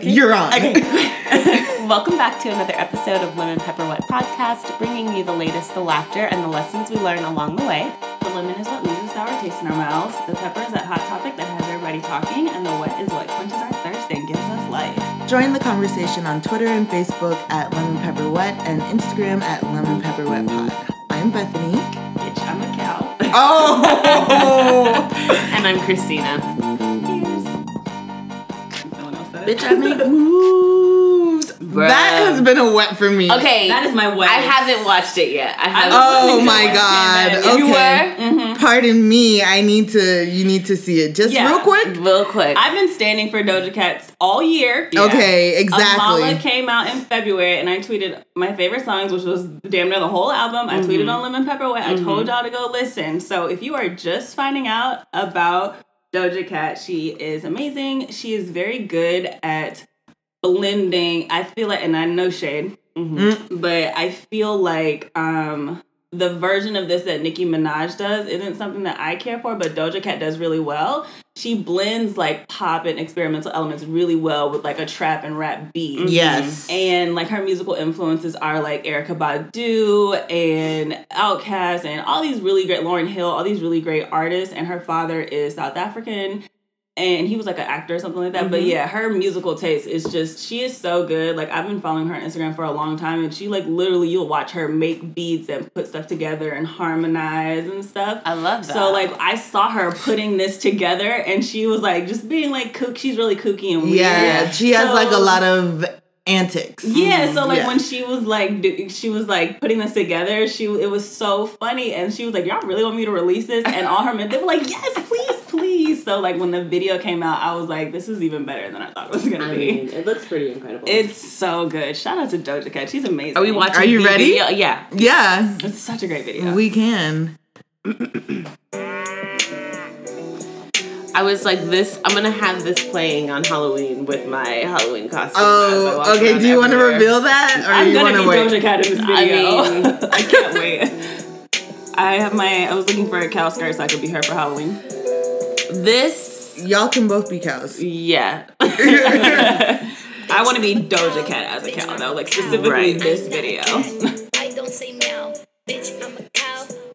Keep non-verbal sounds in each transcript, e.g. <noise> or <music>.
Okay. You're on. Okay. <laughs> Welcome back to another episode of Lemon Pepper Wet Podcast, bringing you the latest, the laughter, and the lessons we learn along the way. The lemon is what leaves a sour taste in our mouths. The pepper is that hot topic that has everybody talking, and the wet is what quenches our thirst and gives us life. Join the conversation on Twitter and Facebook at Lemon Pepper Wet and Instagram at Lemon Pepper Wet Pod. I'm Bethany. Bitch, I'm a cow. Oh, <laughs> And I'm Christina. Bitch! I make moves. Bruh. That has been a wet for me. Okay, That is my wet. I haven't watched it yet. I haven't. Oh my god. and Okay. You were? Mm-hmm. Pardon me. I need to. You need to see it just Yeah. real quick. Real quick. I've been standing for Doja Cats all year. Okay, exactly. Amala came out in February, and I tweeted my favorite songs, which was damn near the whole album. I Mm-hmm. tweeted on Lemon Pepper Wet. I told y'all to go listen. So if you are just finding out about Doja Cat, she is amazing. She is very good at blending. I feel like, and I know shade, Mm-hmm. but I feel like um the version of this that Nicki Minaj does isn't something that I care for, but Doja Cat does really well. She blends like pop and experimental elements really well with like a trap and rap beat. Mm-hmm. Yes. And like her musical influences are like Erykah Badu and Outkast and all these really great Lauryn Hill, all these really great artists. And her father is South African and he was like an actor or something like that. But mm-hmm. yeah, her musical taste is just she is so good. Like I've been following her on Instagram for a long time, and she like literally you'll watch her make beats and put stuff together and harmonize and stuff. I love that. So like I saw her putting this together, and she was like just being like kook. She's really kooky and weird. Yeah, she has So- like a lot of antics. yeah, mm-hmm. so like Yeah. when she was like do, she was like putting this together, she it was so funny, and she was like, "Y'all really want me to release this?" And all her men they were like, "Yes, please, please." So like when the video came out, I was like, "This is even better than I thought it was gonna I be." mean, it looks pretty incredible. It's so good. Shout out to Doja Cat. She's amazing. Are we watching? Are you the ready? video? Yeah. Yeah, It's such a great video. we can. <clears throat> I was like, this. I'm gonna have this playing on Halloween with my Halloween costume. as I walk Oh, okay. Do you want to reveal that, or I'm you gonna want be to wait? Doja Cat in this I video. mean- <laughs> I can't wait. I have my. I was looking for a cow skirt so I could be her for Halloween. This, Y'all can both be cows. yeah. <laughs> <laughs> I want to be Doja Cat as a cow though, like specifically Right. this video. I don't say meow. Bitch, I'm a cow.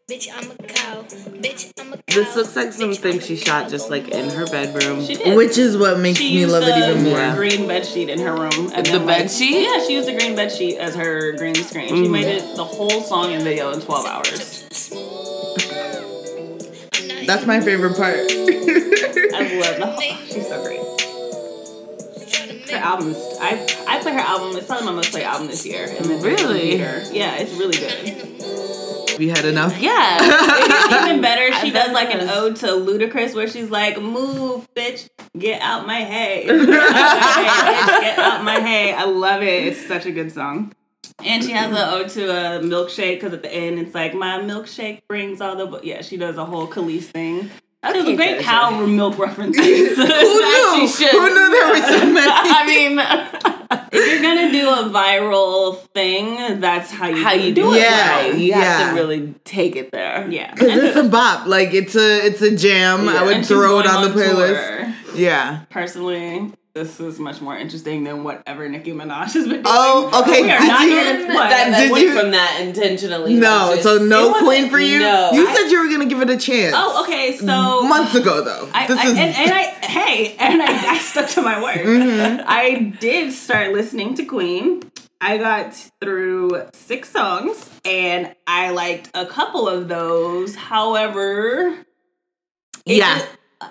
Bitch, I'm a cow. Bitch, I'm a cow. This looks like something she shot just like in her bedroom. She did. Which is what makes she me used love it the even more. green bed sheet in her room. And The then, like- bed sheet? Yeah, she used a green bed sheet as her green screen. She mm. made it the whole song and video in 12 hours. <laughs> That's my favorite part. I love the whole. She's so great. Her album is. I I play her album. It's probably my most played album this year. And then Really? Yeah, it's really good. We had enough. <laughs> Yeah. Even better, she <laughs> does like an ode to Ludacris where she's like, "Move, bitch, get out my hay, <laughs> get out my hay, bitch, get out my hay." I love it. It's such a good song. And she has an ode to a milkshake because at the end it's like, "My milkshake brings all the." Yeah, she does a whole Kelis thing. That is a great Doja. cow milk references. Who knew? Who knew there were so many? I mean, if you're gonna do a viral thing, that's how you how you do Yeah, it? right. You have to really take it there. Yeah, Because it's a bop. Like it's a it's a jam. I would And throw it going on the playlist. tour. Yeah. Personally, this is much more interesting than whatever Nicki Minaj has been doing. Oh, okay. We are Did not you- here. That, that Did went you- from that intentionally. No, like, so no queen for you. no, you I- said you were gonna give it a chance. Oh, okay. So months ago though. I, this I, is and, and I hey, and I, I stuck to my word. Mm-hmm. I did start listening to Queen. I got through six songs, and I liked a couple of those. However, it- Yeah.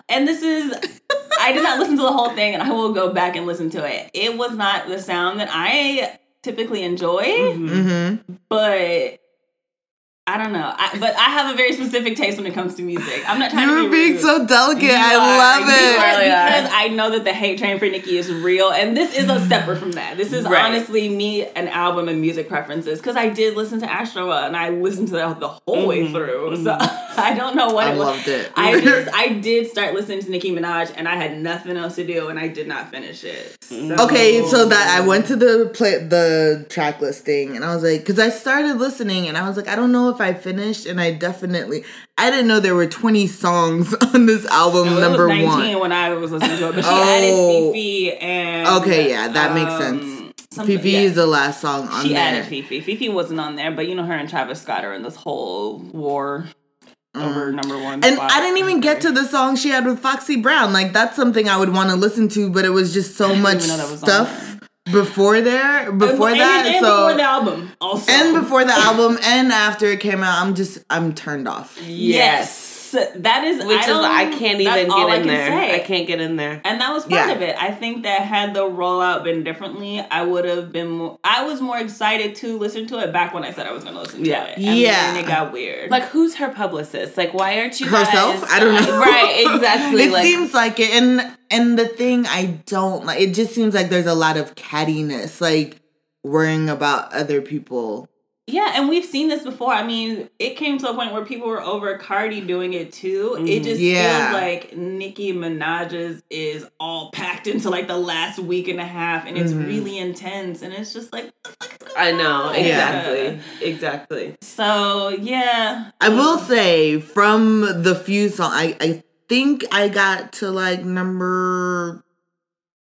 And this is I did not listen to the whole thing, and I will go back and listen to it. It was not the sound that I typically enjoy, Mm-hmm. but. I don't know, I, but I have a very specific taste when it comes to music. I'm not trying to You're be being rude. so delicate. You I are. love You it. are, really are. because I know that the hate train for Nicki is real, and this is a separate from that. This is Right. honestly me an album and music preferences because I did listen to Astro and I listened to that the whole way mm-hmm. through. So, mm-hmm. <laughs> I don't know what I it was. loved it. I <laughs> just I did start listening to Nicki Minaj and I had nothing else to do and I did not finish it. So- Okay, so that I went to the play the track listing and I was like, because I started listening and I was like, I don't know if I finished, and I definitely I didn't know there were twenty songs <laughs> on this album. Well, number it was 19 one. when I was listening to it, but she Oh. added FEFE and Okay, yeah, that makes sense. um, FEFE yeah. is the last song on She there. added FEFE. FEFE wasn't on there, but you know her and Travis Scott are in this whole war over number one. Mm. And. I didn't even get to the song she had with Foxy Brown. Like that's something I would want to listen to, but it was just so much even know that was stuff before there, before and, that. and so before the album, also and before the album and after it came out, I'm just I'm turned off. yes, that is Which I is I can't even all get I in can there. say. I can't get in there. And that was part Yeah. of it. I think that had the rollout been differently, I would have been more. I was more excited to listen to it back when I said I was going to listen Yeah. to it. And Yeah. then it got weird. Like, who's her publicist? Like, why aren't you Herself? guys- I don't know. <laughs> Right, exactly. it like, seems like it, and and the thing I don't like, it just seems like there's a lot of cattiness, like worrying about other people. Yeah, and we've seen this before. I mean, it came to a point where people were over Cardi doing it too. It just Yeah. feels like Nicki Minaj's is all packed into like the last week and a half, and it's Mm-hmm. really intense. And it's just like, I know, Yeah. exactly. Exactly. so yeah. I will say from the few songs, I I think I got to like number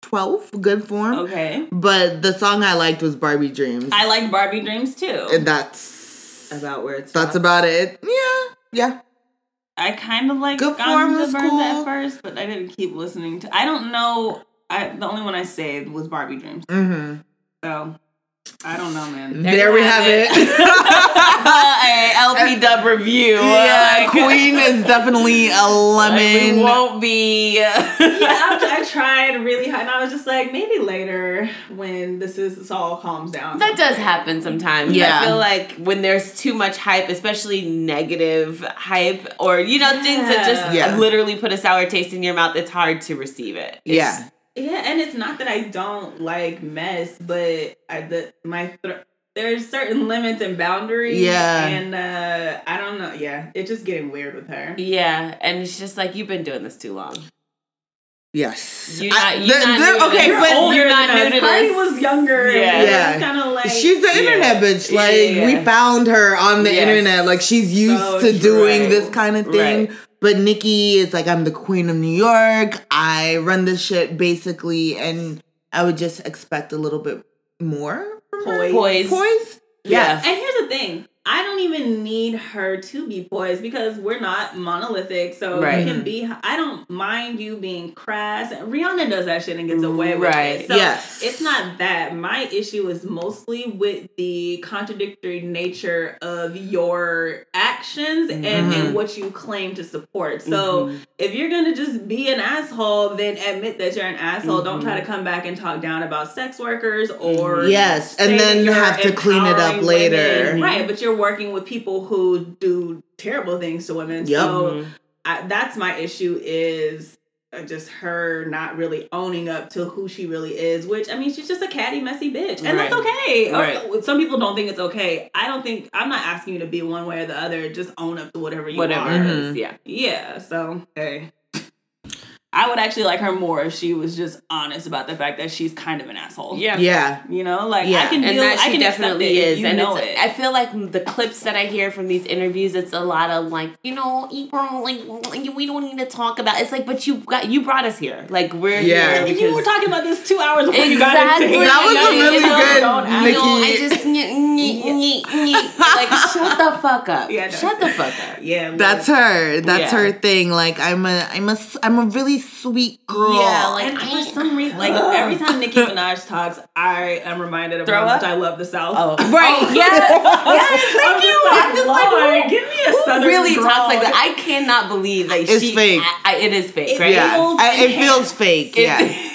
twelve, good form. Okay. But the song I liked was Barbie Dreams. I like Barbie Dreams too. and that's About where it's that's about it. Yeah, yeah. I kind of like Good form was cool. at first, but I didn't keep listening to. I don't know. I the only one I saved was Barbie Dreams. hmm So I don't know, man. There, we have it. <laughs> a LP dub review. yeah, Like, Queen is definitely a <laughs> like, lemon. we won't be. yeah, <laughs> I, I tried really hard, and I was just like, maybe later when this is this all calms down. That does happen sometimes. Yeah. I feel like when there's too much hype, especially negative hype, or you know things that just Yeah. literally put a sour taste in your mouth, it's hard to receive it. It's- yeah. Yeah, and it's not that I don't like mess, but I the my thr there's certain limits and boundaries. Yeah. and uh I don't know. Yeah, it's just getting weird with her. yeah, and it's just like you've been doing this too long. Yes. You're not- you're they're- not they're- new to okay, this. but Older You're not new to Cardi was younger. Yeah. Yeah, kind of like she's the internet bitch. Yeah, Like yeah, we found her on the Yes. internet. Like she's used So to doing this kind of thing. Right. But Nicki is like, I'm the queen of New York. I run this shit basically, and I would just expect a little bit more from her. Poise. Poise. Poise. Yeah. And here's the thing. I don't even need her to be poised because we're not monolithic. So Right. you can be. I don't mind you being crass. And Rihanna does that shit and gets away with Right. it. So Yes. it's not that. My issue is mostly with the contradictory nature of your actions and, Mm-hmm. and what you claim to support. So if you're gonna just be an asshole, then admit that you're an asshole. Don't try to come back and talk down about sex workers or Yes, and then you're have to clean it up empowering later. women. Right, but you're working with people who do terrible things to women. Yep. So I, that's my issue is uh, just her not really owning up to who she really is, which I mean, she's just a catty, messy bitch. And that's Right. okay. Or- Right. some people don't think it's okay. I don't think, I'm not asking you to be one way or the other. Just own up to whatever you Whatever are. Mm-hmm. yeah. Yeah, so, hey. I would actually like her more if she was just honest about the fact that she's kind of an asshole. Yeah. Yeah. You know, like Yeah. I can and deal, that I can definitely accept is You and know it's it. i feel like the clips that i hear from these interviews it's a lot of like you know April, like we don't need to talk about it's like but you got you brought us here like we're Yeah. here because you were talking about this two hours before you got Exactly. into it. That was a Yeah, really you know, good don't act- Nicki. I just like <laughs> shut the fuck up. Yeah, shut the fuck up. Yeah, That's her. That's her thing. Like I'm a I'm a s- I'm a really sweet girl. Yeah, like- And for some reason, like <laughs> every time Nicki Minaj talks, I am reminded of Throw how much up? I love the South. Oh, <laughs> right. Oh. Yes. <laughs> yes. Thank I'm you. just like, I'm just like, Lord, who- give me a who southern really drawl. talks like that. I cannot believe that It's she. fake. I, I, it is fake, It right? yeah. feels I, it feels fake. It- yeah.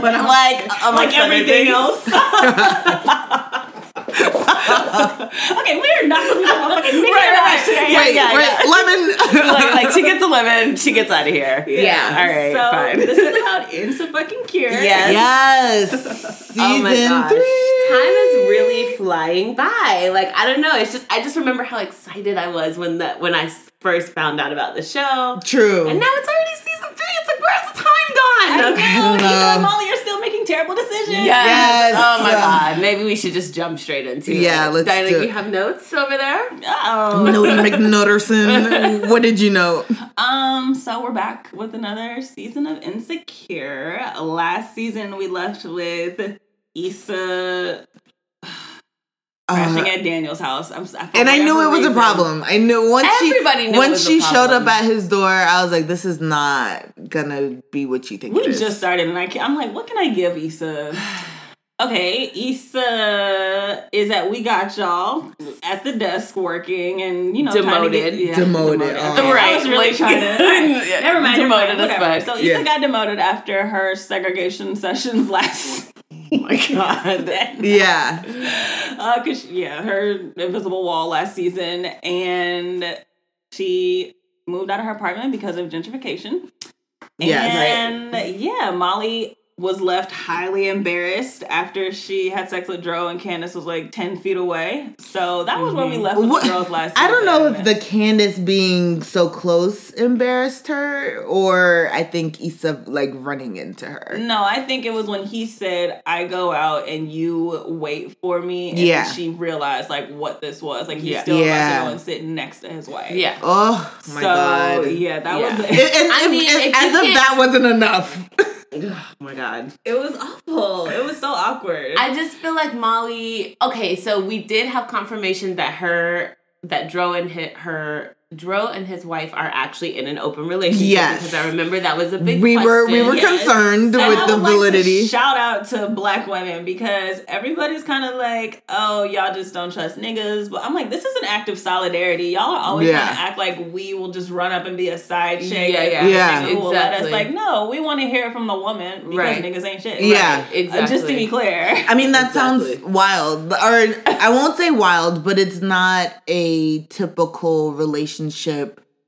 But I'm like amongst like everything else. okay, we're not supposed to be talking about fucking Nicki Right, Minaj right. today. Wait, yeah, wait, lemon. Like, like she gets lemon, she gets out of here. Yeah. All right. So fine. this is about Insta fucking cure. Yes. yes. Season <laughs> oh my gosh. three. Time is really flying by. Like I don't know. It's just I just remember how excited I was when that when I s- first found out about the show. True. And now it's already season three. It's like, where's the time gone? I know. don't Issa and know. Molly are still making terrible decisions. Yes. Oh my god. Maybe we should just jump straight into Yeah, it. let's Diana, do you have notes over there? Oh. Nody McNutterson. <laughs> what did you know? Um, so we're back with another season of Insecure. Last season we left with Issa crashing Uh, at Daniel's house. I'm, s- I feel and I knew it was a problem. I knew once Everybody she knew once she showed up at his door, I was like, "This is not gonna be what you think We it is." just started, and I can, I'm like, what can I give Issa? <sighs> Okay, Issa is at We Got Y'all at the desk working, and you know, trying to get- Demoted. yeah, Demoted, Okay, oh. I was really Like- trying to. <laughs> Never mind. Never mind. Demoted as Whatever. So Issa Yeah. got demoted after her segregation <laughs> sessions last. <laughs> Oh my <laughs> god. yeah, <laughs> Uh, cause she- yeah, her invisible wall last season, and she moved out of her apartment because of gentrification. Yes. and yeah, Molly was left highly embarrassed after she had sex with Dro, and Candace was like ten feet away. So that was where we mm-hmm. left with What- the girls last. <laughs> I don't know if the Candace being so close embarrassed her, or I think Issa like running into her. No, I think it was when he said, "I go out and you wait for me." And Yeah. she realized like what this was. Like he's Yeah. still about Yeah. to go and sit next to his wife. Yeah. Oh, oh my so, god! Yeah, that Yeah. was. And, and- I mean, and if as if that wasn't enough. <laughs> Oh my god. It was awful. It was so awkward. I just feel like Molly. Okay, so we did have confirmation that her that Dro and hit her Dro and his wife are actually in an open relationship. Yes. because I remember that was a big. we were we were Yes. concerned And with I the would like to validity. shout out to black women because everybody's kind of like, oh, y'all just don't trust niggas. But I'm like, this is an act of solidarity. Y'all are always Yeah. trying to act like we will just run up and be a side chick. Yeah, yeah. Yeah. nigga who will let us. Exactly. Like, no, we want to hear it from the woman because Right. niggas ain't shit. Yeah. Right. Uh, just to be clear. I mean, that sounds wild. Or I won't say wild, but it's not a typical relationship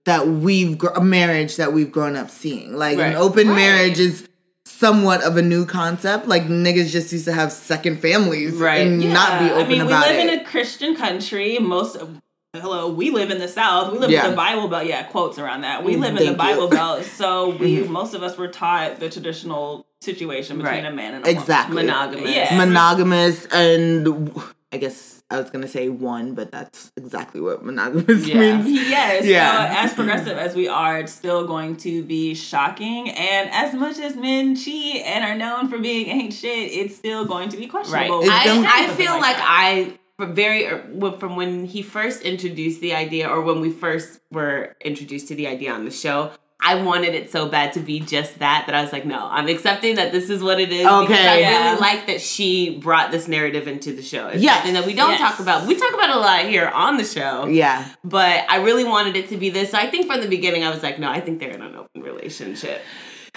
that we've gr- a marriage that we've grown up seeing. Like Right. an open Right. marriage is somewhat of a new concept. Like niggas just used to have second families Right. and not be Yeah, open I mean, about we live it. in a Christian country. Most of hello, we live in the South. We live Yeah. in the Bible Belt. Yeah, quotes around that. We Mm, live in the Bible you. Belt, so <laughs> we most of us were taught the traditional situation between Right. a man and a woman. exactly monogamous. Yeah. monogamous and I guess I was gonna say one, but that's exactly what monogamous <laughs> Yeah. means. Yes. <laughs> Yeah. So as <laughs> progressive as we are, it's still going to be shocking. And as much as men cheat and are known for being ain't shit, it's still going to be questionable. It's I, I feel like, that. I from very er, from when he first introduced the idea, or when we first were introduced to the idea on the show. I wanted it so bad to be just that that I was like, no, I'm accepting that this is what it is. because Okay. I Yeah. really like that she brought this narrative into the show. It's Yes. something that we don't Yes. talk about. We talk about it a lot here on the show. Yeah. But I really wanted it to be this. So I think from the beginning I was like, no, I think they're in an open relationship.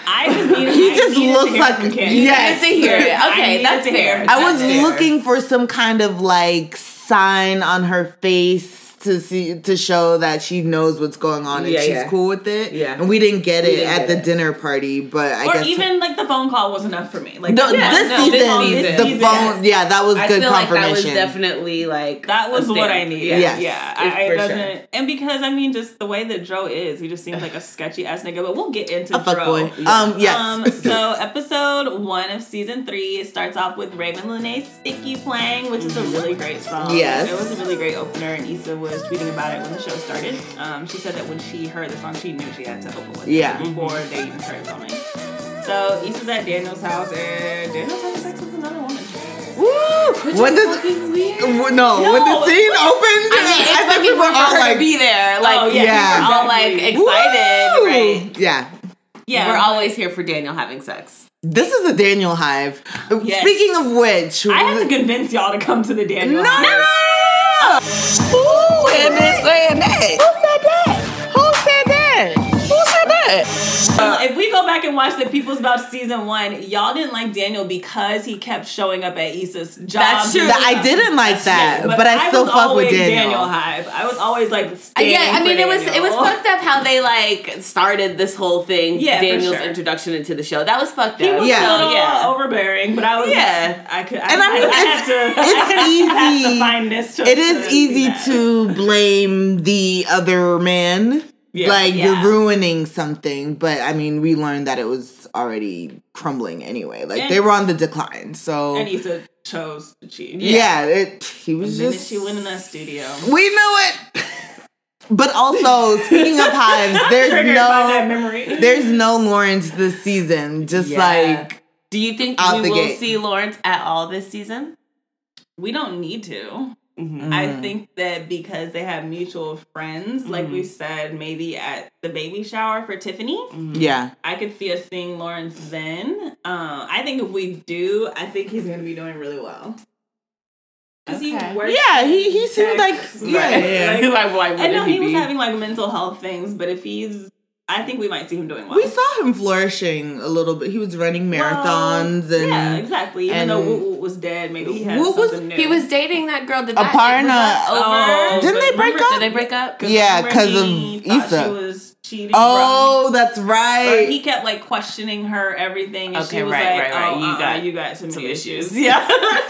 I <laughs> just needed, He I just looks to hear like- from Kim. yes. to hear it. <laughs> I Okay, needed that's fair. I was That's fair. looking for some kind of like sign on her face to see to show that she knows what's going on and Yeah, she's yeah. cool with it. Yeah. And we didn't get We it didn't at get the it. dinner party, but I or guess even like the phone call was enough for me. Like no, yeah, this, no, season, this the season, phone, yeah, that was I good feel like that was definitely like That was what. I needed. Yeah. Yes. Yeah, It's I, I for doesn't, sure. and because I mean, just the way that Joe is, he just seems like a sketchy ass nigga. But we'll get into a fuck Dro. boy. Um, yes. Um, so <laughs> episode one of season three starts off with Ravyn Lenae's "Sticky" playing, which is a really great song. Yes. it was a really great opener, and Issa was tweeting about it when the show started. Um, she said that when she heard the song, she knew she had to open with Yeah. it before they even started filming. So Issa's at Daniel's house, and Daniel's having sex with another woman. Woo! When does fucking weird. w- no, when the scene opened, I mean, it's think fucking we were all like, to be there. Like, Oh, yeah, yeah. we're all like excited, "Woo!" right? Yeah. Yeah, We're always here for Daniel having sex. This is a Daniel hive. Yes. Speaking of which, I had to convince y'all to come to the Daniel. No, house. no, no, Who had been saying that? Who said that? Who said that? Who said that? If we go back and watch the People's About season one, y'all didn't like Daniel because he kept showing up at Issa's job. That's true. That- I didn't like that, Yes, but, I still was fuck with Daniel. hype. I was always like, Uh, yeah, I mean it was it was fucked up how they like started this whole thing. Yeah, Daniel's sure. introduction into the show. That was fucked He up. was Yeah. a little yeah. overbearing, but I was Yeah. I could. I, And I mean, I, I had it's- to. it's <laughs> I <laughs> easy. to find this. To, It is easy to blame the other man. Yeah. like Yeah. you're ruining something, but I mean, we learned that it was already crumbling anyway. Like And- they were on the decline. So And Issa chose to cheat. yeah, it he was The minute just she went in that studio. We knew it. <laughs> But also, speaking of hives, <laughs> there's Triggered by that no memory. <laughs> there's no Lawrence this season. Just Yeah. like Do you think we will gate. see Lawrence at all this season? we don't need to. Mm-hmm. I think that because they have mutual friends, like we said, maybe at the baby shower for Tiffany, yeah. I could see us seeing Lawrence then. Uh, I think if we do, I think he's going to be doing really well. Because Okay. he works. Yeah, he he seemed <laughs> like yeah, right? yeah. Like, like, why I wouldn't know he was be? having like mental health things, but if he's, I think we might see him doing well. We saw him flourishing a little bit. He was running marathons Well, and yeah, exactly. Even and- though Woot Woot was dead, maybe he had Woot was- something new. He was dating that girl. Did that, was that over? Oh, Didn't they break remember- up? Did they break up? Yeah, because of he Issa. She was cheating. Oh, that's right. or he kept like questioning her everything, and Okay, she was right, like, right, right. "Oh, You uh-uh, got you got some, Some issues." issues. <laughs> Yeah.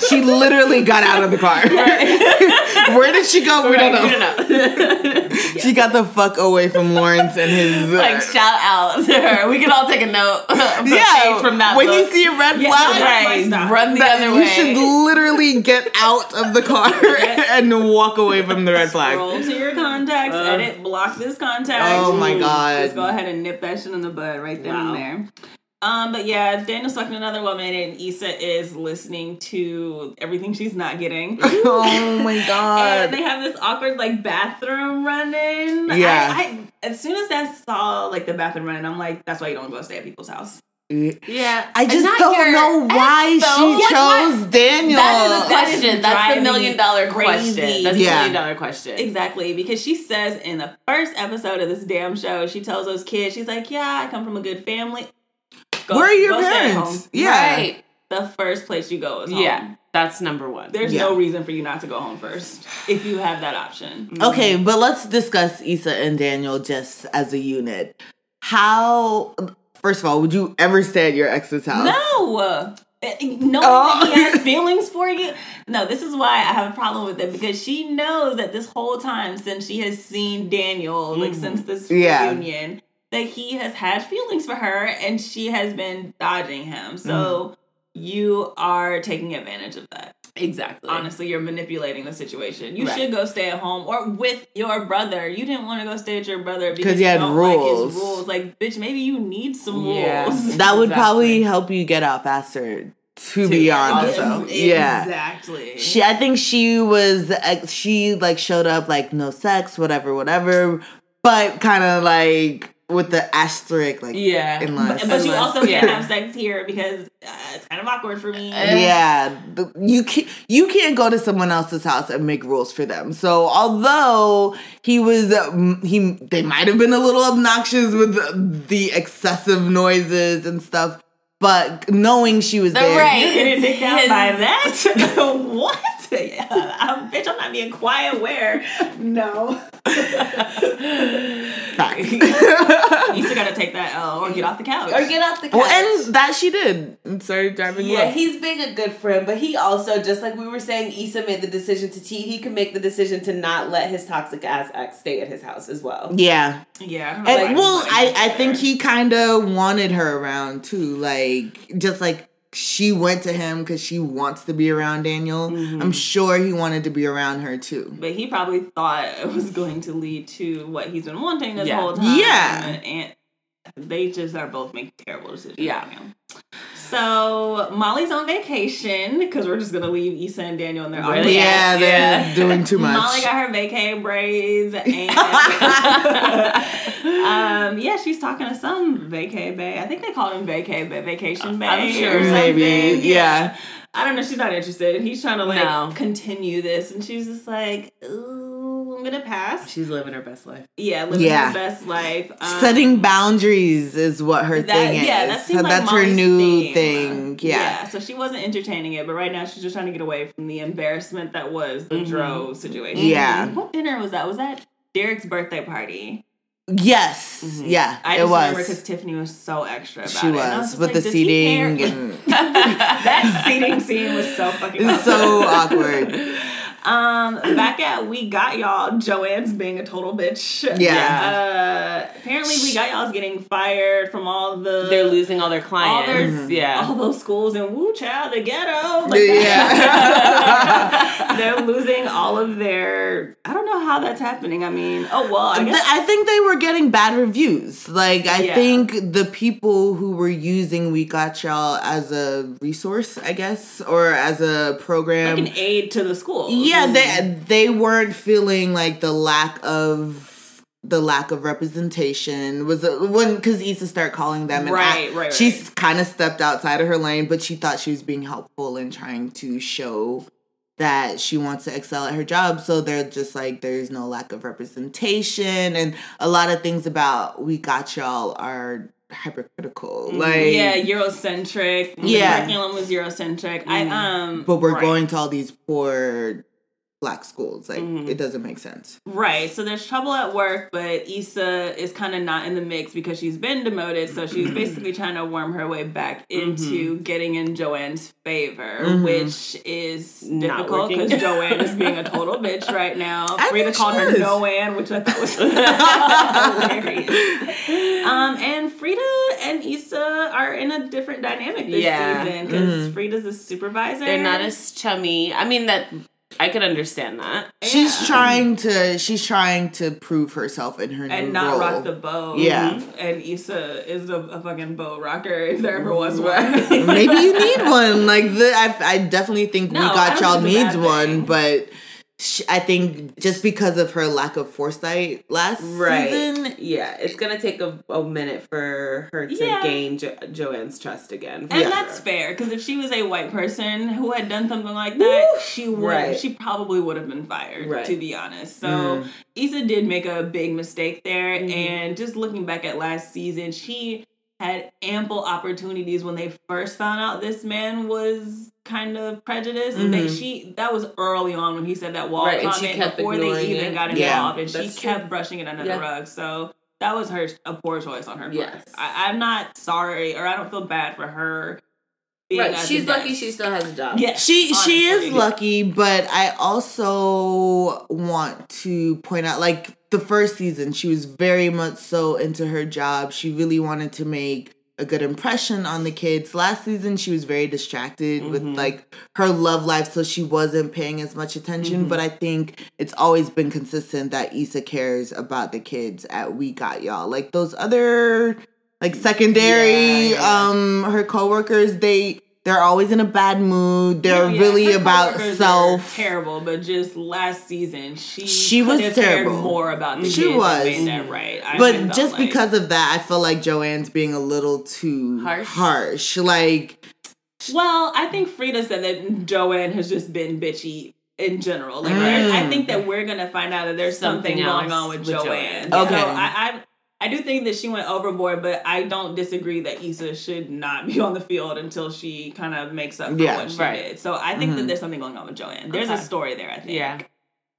she literally got out of the car. <laughs> <laughs> Where did she go? We don't know. We don't know. She got the fuck away from Lawrence and his uh, like shout out to her. We can all take a note. From yeah. from that. when book. you see a red Yeah, flag, right. right, run the that- other way. you should literally get out of the car and walk away from the red flag. Scroll to your contacts, Uh. edit, block this contact. Oh my Just god. go ahead and nip that shit in the bud right then Wow. and there. Um, but yeah, Daniel's fucking another woman, and Issa is listening to everything she's not getting. <laughs> oh my <laughs> god! And they have this awkward like bathroom running. Yeah. I, I as soon as I saw like the bathroom running, I'm like, that's why you don't go stay at people's house. Yeah, I just don't your know why ex, she What- chose what- Daniel. That's the That is question. That's the million dollar me question. That's Yeah. the million dollar question. Exactly, because she says in the first episode of this damn show, she tells those kids, she's like, "Yeah, I come from a good family." Go- Where are your go parents? Yeah. Right. The first place you go is home. Yeah. That's number one. There's Yeah. no reason for you not to go home first if you have that option. Mm-hmm. Okay, but let's discuss Issa and Daniel just as a unit. How, first of all, would you ever stay at your ex's house? No. Uh, Knowing Oh. that he has <laughs> feelings for you. No, this is why I have a problem with it because she knows that this whole time since she has seen Daniel, like mm-hmm. since this Yeah. reunion, that he has had feelings for her and she has been dodging him. So mm-hmm. you are taking advantage of that. Exactly. Honestly, you're manipulating the situation. You Right. should go stay at home or with your brother. You didn't want to go stay at your brother because he you had don't like rules. his rules. Like, bitch, maybe you need some Yeah. rules. <laughs> That would Exactly. probably help you get out faster, to be honest. also. Yeah. Exactly. She, I think she was, ex- she like showed up like no sex, whatever, whatever, but kind of like with the asterisk, like Yeah. unless. but you Unless- also can't have sex here because uh, it's kind of awkward for me. yeah, the- you can't you can't go to someone else's house and make rules for them. So although he was um, he they might have been a little obnoxious with the, the excessive noises and stuff, but knowing she was there, right. You're getting dicked out His- by that? <laughs> what? Yeah, I'm, bitch, I'm not being quiet. Where? No. Facts. <laughs> <laughs> You still gotta take that L or get off the couch. or get off the couch. well, and that she did and started driving. Yeah, left. he's being a good friend, but he also, just like we were saying, Issa made the decision to cheat. He can make the decision to not let his toxic ass ex stay at his house as well. yeah. yeah. I don't know And, why well, I, I think he kind of wanted her around too. Like, just like she went to him because she wants to be around Daniel. Mm-hmm. I'm sure he wanted to be around her too. But he probably thought it was going to lead to what he's been wanting this Yeah. whole time. Yeah. And they just are both making terrible decisions. Yeah. right now. So Molly's on vacation because we're just gonna leave Issa and Daniel in their Really? Yeah, ass. they're Yeah. doing too much. Molly got her vacay braids <laughs> and <laughs> um, yeah, she's talking to some vacay bay. I think they called him vacay bay, vacation bay. I'm sure, maybe, something. yeah. I don't know. She's not interested. He's trying to like No. continue this, and she's just like, "Ooh, I'm gonna pass. She's living her best life. Yeah, living Yeah. her best life. Um, Setting boundaries is what her that- thing is. yeah, that so like that's her new theme. thing. Yeah. so she wasn't entertaining it, but right now she's just trying to get away from the embarrassment that was the. Dro situation. Yeah. What dinner was that? Was that Derek's birthday party? Yes. Mhm. Yeah. I it just was. remember because Tiffany was so extra about she it. And I was with like, the seating and <laughs> that seating scene was so fucking it's so awkward. <laughs> Um, back at We Got Y'all, Joanne's being a total bitch. Yeah. Uh, apparently, We Got Y'all's getting fired from all the. They're losing all their clients. their- Mhm. Yeah. all those schools in Woo Child, the ghetto. Like Yeah. <laughs> They're losing all of their. I don't know how that's happening. I mean, oh well, I guess. I think they were getting bad reviews. Like I Yeah. think the people who were using We Got Y'all as a resource, I guess, or as a program. like an aid to the school. yeah, they they weren't feeling like the lack of the lack of representation was uh, when because Issa started calling them and Right, I- right, right. she's kind of stepped outside of her lane, but she thought she was being helpful in trying to show that she wants to excel at her job. So they're just like there's no lack of representation and a lot of things about We Got Y'all are hypercritical. Like yeah, Eurocentric. Yeah. the curriculum was Eurocentric. I Mm. um, but we're right. going to all these poor black schools. Like Mhm. it doesn't make sense. Right. So there's trouble at work, but Issa is kind of not in the mix because she's been demoted. So she's <clears throat> basically trying to worm her way back into getting in Joanne's favor, Mhm. which is Not difficult because Joanne is being a <laughs> total bitch right now. I Frida called her is. Noanne, which I thought was <laughs> hilarious. Um, and Frida and Issa are in a different dynamic this Yeah. season because Mhm. Frida's a supervisor. They're not as chummy. I mean that I could understand that. She's Yeah. trying to she's trying to prove herself in her and not role. rock the boat. Yeah. And Issa is a, a fucking boat rocker if there ever was mm-hmm. one. Maybe you need <laughs> one. Like the, I, I definitely think No, we got y'all think it's a needs one, thing. but sh I think just because of her lack of foresight last season, Yeah, it's gonna take a, a minute for her to Yeah. gain jo- Joanne's trust again. And Yeah. that's fair because if she was a white person who had done something like that, she would Right. she probably would have been fired. Right. To be honest, so Mm. Issa did make a big mistake there. Mhm. And just looking back at last season, she had ample opportunities when they first found out this man was kind of prejudiced. They, Mhm. she that was early on when he said that wall Right, comment kept before they even it. got involved, Yeah, and she that's true. kept brushing it under Yeah. the rug. So that was her a poor choice on her part. Yes. I, I'm not sorry, or I don't feel bad for her. Being Right, she's lucky she still has a job. Yeah, she she is lucky. But I also want to point out, like the first season, she was very much so into her job. She really wanted to make a good impression on the kids. Last season, she was very distracted with Mhm. like her love life, so she wasn't paying as much attention. Mhm. But I think it's always been consistent that Issa cares about the kids at We Got Y'all. Like those other like secondary Yeah, yeah. um her coworkers, they they're always in a bad mood. They're No, yeah, really her about coworkers self. Terrible, but just last season, she She was terrible. more about the She kids was. made that right. I- I But felt just like- because of that, I feel like Joanne's being a little too Harsh? harsh. Like Well, I think Frida said that Joanne has just been bitchy in general. Like, Mm. I think that we're gonna find out that there's something, Something going on with, with Joanne. Joanne. Okay. So I, I, do think that she went overboard, but I don't disagree that Issa should not be <laughs> on the field until she kind of makes up for Yeah, what she right. did. So I think that Mhm. there's something going on with Joanne. There's a story there. I think. Yeah.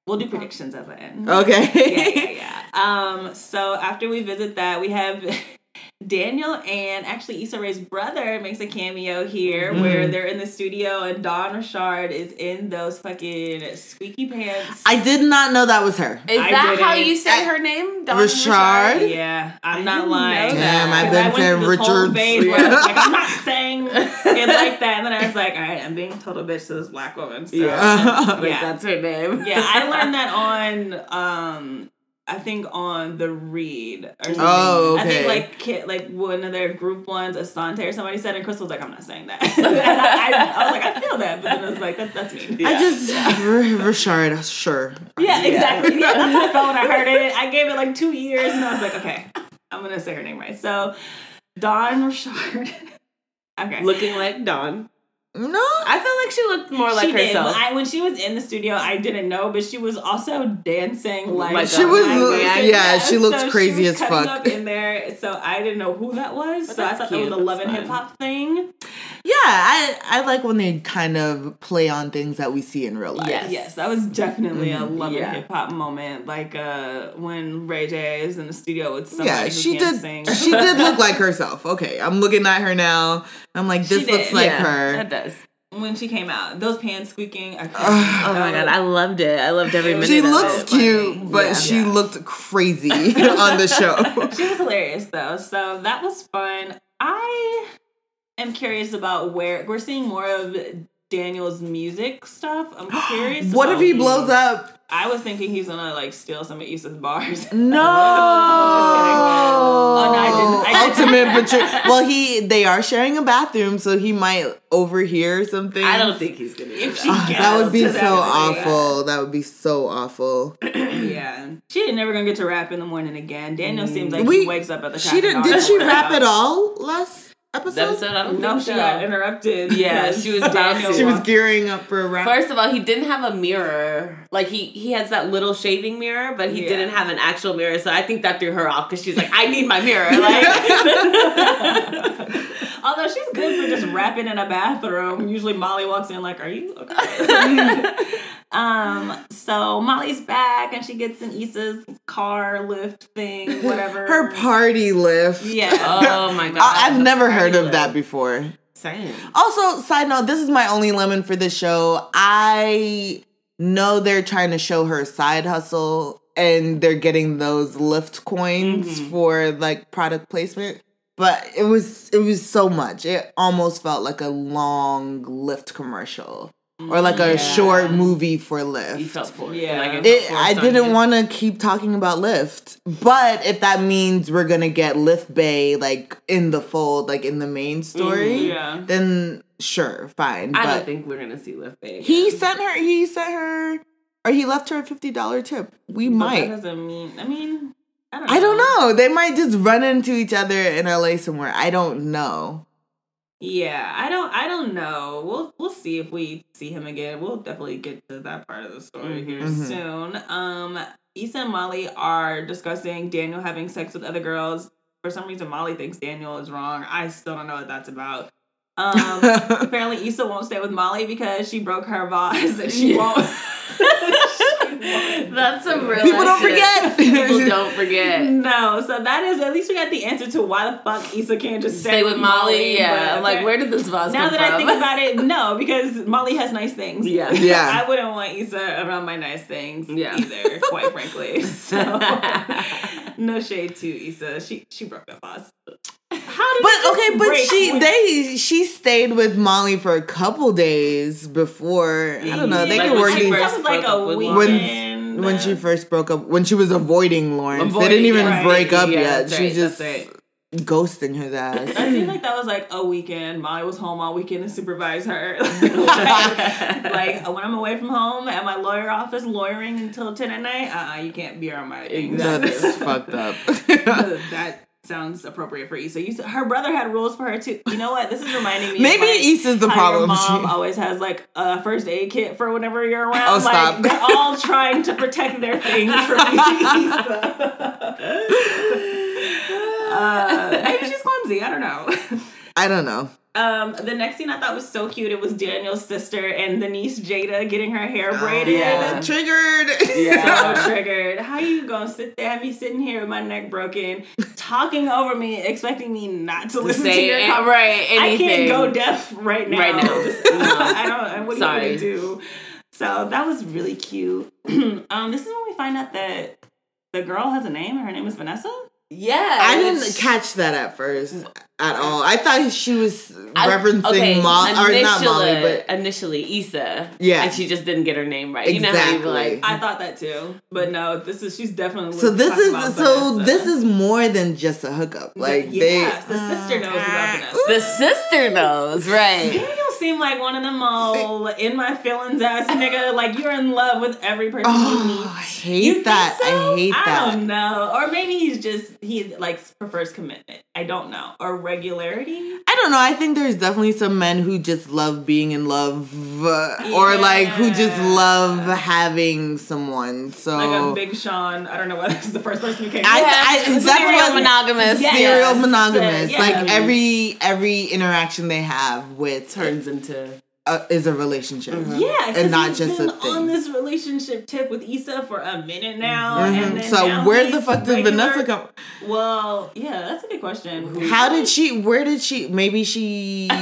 We'll do predictions at the end. okay. yeah, yeah, yeah. Um, so after we visit that, we have <laughs> Daniel and actually Issa Rae's brother makes a cameo here Mhm. where they're in the studio and Dawn Richard is in those fucking squeaky pants. I did not know that was her. Is I that how didn't- you say her name? Dawn Richard? yeah, I'm I not lying. Damn, I've been I went saying through this whole Richards. phase where I was like, I'm not saying it <laughs> like that, and then I was like, all right, I'm being a total bitch to this black woman. So. Yeah. <laughs> like Yeah. that's her name. yeah, I learned <laughs> that on um I think on the read or oh, something. Oh, okay. I think like kid, like one of their group ones, Asante or somebody said, and Crissle was like, "I'm not saying that." <laughs> And I, I, was like, "I feel that," but then I was like, that, "That's mean." I just R- Richard, sure. Yeah, exactly. Yeah, that's what I felt when I heard it. I gave it like two years, and I was like, "Okay, I'm gonna say her name right." So, Dawn Richard. <laughs> okay. Looking like Dawn. No. I feel like she looked more like she did. herself. When, I, when she was in the studio, I didn't know, but she was also dancing like Like She was- maniac. yeah, she looks so crazy she was as fuck. Up in there, so I didn't know who that was. But so I that's thought cute. that was a love and hip hop thing. Yeah, I I like when they kind of play on things that we see in real life. Yes. Yes, that was definitely a love Yeah. hip hop moment. Like uh, when Ray J is in the studio with somebody Yeah, she did. sing. She did look <laughs> like herself. Okay, I'm looking at her now. I'm like, this She looks did. like yeah, her. That does. when she came out. Those pants squeaking. I couldn't- Oh my god, I loved it. I loved every minute. She of looks it. cute, but Yeah. she looked crazy <laughs> on the show. she was hilarious though. So that was fun. I am curious about where we're seeing more of Daniel's music stuff. I'm <gasps> curious. what if he blows up? I was thinking he's gonna like steal some of Issa's bars. <laughs> No. Oh, no, I didn't- I. <laughs> Ultimate betrayal. Well, he they are sharing a bathroom, so he might overhear something. I don't think he's gonna. If that. she Ah, gets that would be so that awful. That would be so awful. <clears throat> yeah, she ain't never gonna get to rap in the morning again. Daniel seems like We- he wakes up at the. She did. Did she rap at all last The episode? episode, I don't No, think she so. got interrupted. Yeah, she was about Daniel. She was gearing up for a rap. First of all, he didn't have a mirror. Like he he has that little shaving mirror, but he Yeah. didn't have an actual mirror. So I think that threw her off because she's like, I need my mirror. Like, <laughs> <laughs> Although she's good for just rapping in a bathroom. Usually Molly walks in like, "Are you okay?" <laughs> um. So Molly's back and she gets in Issa's car Lyft thing, whatever. Her party Lyft. Yeah. oh my <laughs> god, I, I've never heard of Party that before. Same. Also, side note, this is my only lemon for this show. I know they're trying to show her side hustle and they're getting those Lyft coins Mm-hmm. for like product placement. But it was it was so much. It almost felt like a long Lyft commercial. Or like a Yeah. short movie for Lyft. You felt for it. Yeah. Like, It, I didn't want to keep talking about Lyft, but if that means we're gonna get Lyft Bay like in the fold, like in the main mm, story, yeah. then sure, fine. I but don't think we're gonna see Lyft Bay. he sent her. He sent her, or he left her a fifty dollar tip. We But might. That doesn't mean. I mean, I don't. Know. I don't know. They might just run into each other in LA somewhere. I don't know. Yeah, I don't. I don't know. We'll we'll see if we see him again. We'll definitely get to that part of the story here Mhm. soon. Um, Issa and Molly are discussing Daniel having sex with other girls. For some reason, Molly thinks Daniel is wrong. I still don't know what that's about. Um, <laughs> apparently, Issa won't stay with Molly because she broke her vase and she won't. <laughs> <laughs> <laughs> That's some real. People don't forget. People don't forget. <laughs> No, so that is at least we got the answer to why the fuck Issa can't just Stay with Molly. Yeah, but I'm like, where did this vase go? Now come that from? I think about it, <laughs> no, because Molly has nice things. Yeah. Yeah. I wouldn't want Issa around my nice things Yeah. either, quite frankly. So no shade to Issa. She she broke that vase. How did But okay, but she when- they she stayed with Molly for a couple days before. I don't know. They Like, could when work she these that was like a up with weekend. when when she first broke up when she was avoiding Lawrence. they didn't even right. break up Yeah, yet. that's She right, just ghosting his ass. I feel like that was like a weekend. Molly was home all weekend to supervise her. like, <laughs> <laughs> like, when I'm away from home at my lawyer office lawyering until ten at night, uh, uh you can't be around my things. That's <laughs> fucked up. that sounds appropriate for Issa. You, said- her brother had rules for her too. You know what? This is reminding me. <laughs> Maybe like, Issa's the how Your problem. mom She- <laughs> always has like a first aid kit for whenever you're around. Oh, like, stop. They're all <laughs> trying to protect their things from Issa. uh, maybe she's clumsy. I don't know. I don't know. Um, the next scene I thought was so cute. It was Daniel's sister and the niece Jada getting her hair braided. yeah. Triggered. So triggered. How are you gonna sit there, have me sitting here with my neck broken, talking over me, expecting me not to listen to Say your it, com- right. Anything. I can't go deaf right now. Right now. Just- No. I don't. What are <laughs> Sorry. you gonna do? So that was really cute. <clears throat> um, this is when we find out that the girl has a name. and Her name is Vanessa. Yeah. I didn't catch that at first at all. I thought she was I- referencing okay, Molly, or not Molly, but initially Issa. Yeah. and she just didn't get her name right. You know how Exactly. like. I thought that too, but no. This is she's definitely. so this is about so Vanessa. this is more than just a hookup. Like yes, they, the sister knows about Vanessa. the sister knows, right? Seem like one of them all in my feelings ass nigga. Like you're in love with every person you Oh, meet. I hate You that. so? I hate I that. don't know. Or maybe he's just he like prefers commitment. I don't know. Or regularity. I don't know. I think there's definitely some men who just love being in love, uh, or like who just love having someone. So Like a big Sean. I don't know whether it's <laughs> the first person who came. I- to mind. I- that's serial monogamous. Yeah. serial monogamous. Yeah. Like every every interaction they have with turns into uh, is a relationship. yeah, and not he's just a thing. on this relationship tip with Issa for a minute now, Mhm. and then So now where the fuck did. Vanessa come? Well, yeah, that's a good question. How did she? Where did she? Maybe she. <laughs>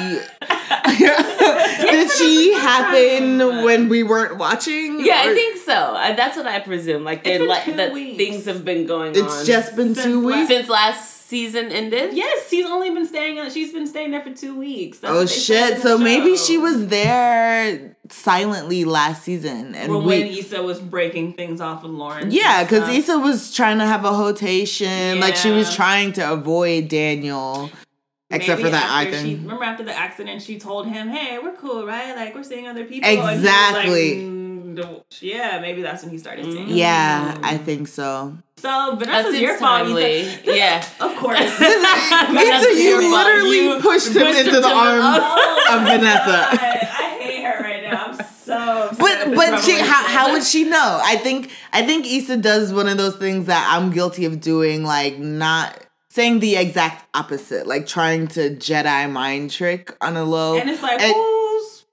<laughs> did she happen when we weren't watching? Yeah, I think so. Uh, that's what I presume. Like It's they been like two that weeks. things have been going on. it's just been Since two weeks. since last season ended. Yes, she's only been staying. on She's been staying there for two weeks. That's Oh what they said in shit! So maybe she was there silently last season, and Well, we. when Issa was breaking things off with Lawrence. yeah, because stuff. Issa was trying to have a hotation. Like she was trying to avoid Daniel, except Maybe for that after acting. She, remember after the accident, she told him, "Hey, we're cool, right? Like we're seeing other people." And he was like, Exactly. "Mm, don't- yeah, maybe that's when he started seeing. yeah, I think so. So That Vanessa's seems your fault. timely. Yeah. <laughs> of course. <laughs> Issa, you literally You pushed him pushed into him the arms Oh of Vanessa. God, I hate her right now. I'm so. upset But but she, how, how would she know? I think I think Issa does one of those things that I'm guilty of doing, like not saying the exact opposite, like trying to Jedi mind trick on a low. And it's like, And- whose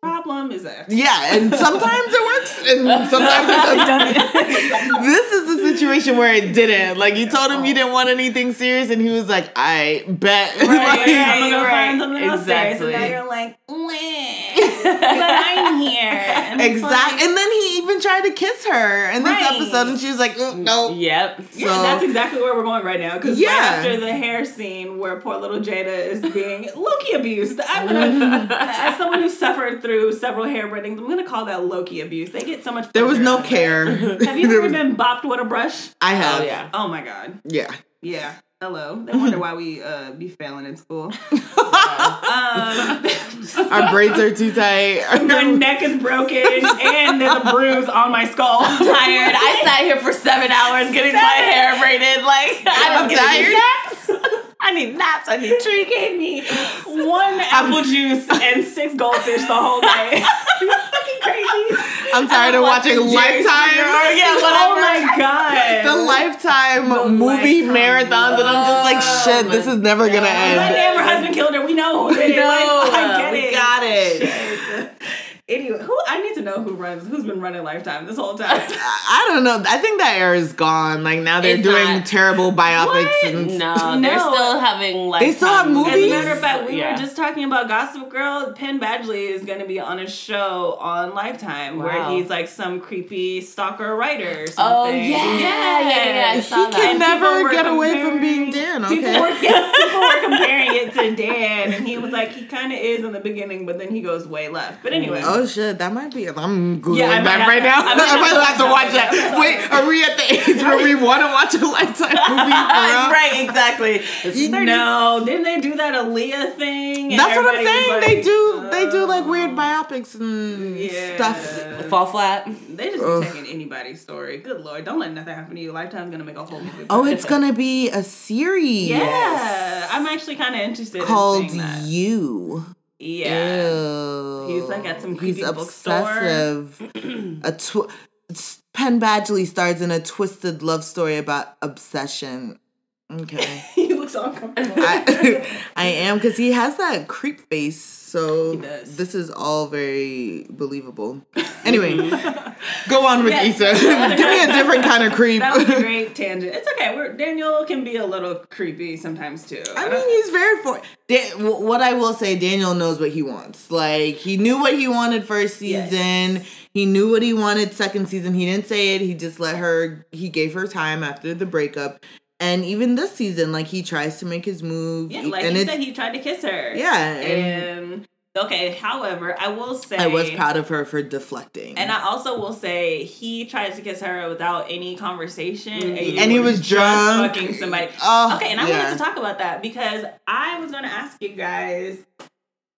problem is that? yeah, and sometimes it works, and <laughs> sometimes it doesn't. <laughs> this is the situation where it didn't. Like you told him you didn't want anything serious, and he was like, "I bet." <laughs> Right, Like, I'm gonna go right, else serious. And now you're like, "Meh, I'm <laughs> here. And it's Exactly. like- And then he even tried to kiss her in this Right. episode, and she was like, "Mm, "No." Yep. Yeah, So- that's exactly where we're going right now. Because Yeah. right after the hair scene where poor little Jada is being <laughs> Loki abused, I'm gonna, <laughs> as someone who suffered through several hair braidings, I'm gonna call that Loki abuse. They get so much. There was no care. Have you ever was- been bopped with a brush? I have. Oh yeah. Oh my god. Yeah. Yeah. Hello. <laughs> They wonder why we uh, be failing in school. <laughs> um, Our braids are too tight. <laughs> my neck is broken and there's a bruise on my skull. Tired. I sat here for seven hours getting my hair braided. Like I'm get tired. Naps. I need naps. I need treat. gave me one apple juice and six goldfish the whole day. <laughs> you fucking crazy. I'm tired of watching Lifetime. Oh yeah, Oh my god. The Lifetime The movie Lifetime. marathons, and I'm just like, shit, this is never gonna My end. My damn, her husband killed her. We know who did it. Like, I get we it. got it. Shit. Anyway, who I need to know who runs, who's been running Lifetime this whole time. I don't know. I think that era is gone. Like now they're It's doing not. terrible biopics What? and No, <laughs> No. they're still having like They still have um, movies. As a matter of fact, we Yeah. were just talking about Gossip Girl. Penn Badgley is going to be on a show on Lifetime where he's like some creepy stalker writer or something. Oh yeah, yeah, yeah, yeah. I saw He that. can And never get away from being Dan. People Okay. were, yeah, <laughs> people were comparing it to Dan, and he was like, he kind of is in the beginning, but then he goes way left. But anyway, Oh Oh, shit, that might be. I'm googling Yeah, that have right now. I I might <laughs> have to watch that. <laughs> Wait, are we at the age where we want to watch a Lifetime <laughs> movie? Right, exactly. No, didn't they do that Aaliyah thing? That's what I'm saying. like, they do. Uh, they do like weird oh, biopics and yeah. stuff. fall flat. They just Ugh. be taking anybody's story. Good lord, don't let nothing happen to you. Lifetime's gonna make a whole movie. Oh, it's gonna be a series. yeah. I'm actually kind of interested Called in. You. Yeah. Ew. He's, like, at some creepy bookstore. obsessive. a tw- Penn Badgley stars in a twisted love story about obsession. Okay. <laughs> so uncomfortable. I, <laughs> <laughs> I am because he has that creep face, so this is all very believable. <laughs> Anyway, go on with Yeah. Issa. Give me a different kind of creep. that was a great tangent. It's okay. We're, Daniel can be a little creepy sometimes too. I mean, he's very for. Dan- what I will say, Daniel knows what he wants. Like he knew what he wanted first Yes. season. He knew what he wanted second season. He didn't say it. He just let her. He gave her time after the breakup. And even this season, like he tries to make his move. yeah, like and you said, he tried to kiss her. yeah. And And okay, however, I will say I was proud of her for deflecting. And I also will say he tried to kiss her without any conversation, and, Mm-hmm. And he was drunk. fucking somebody. Oh, okay, and I yeah. wanted to talk about that because I was going to ask you guys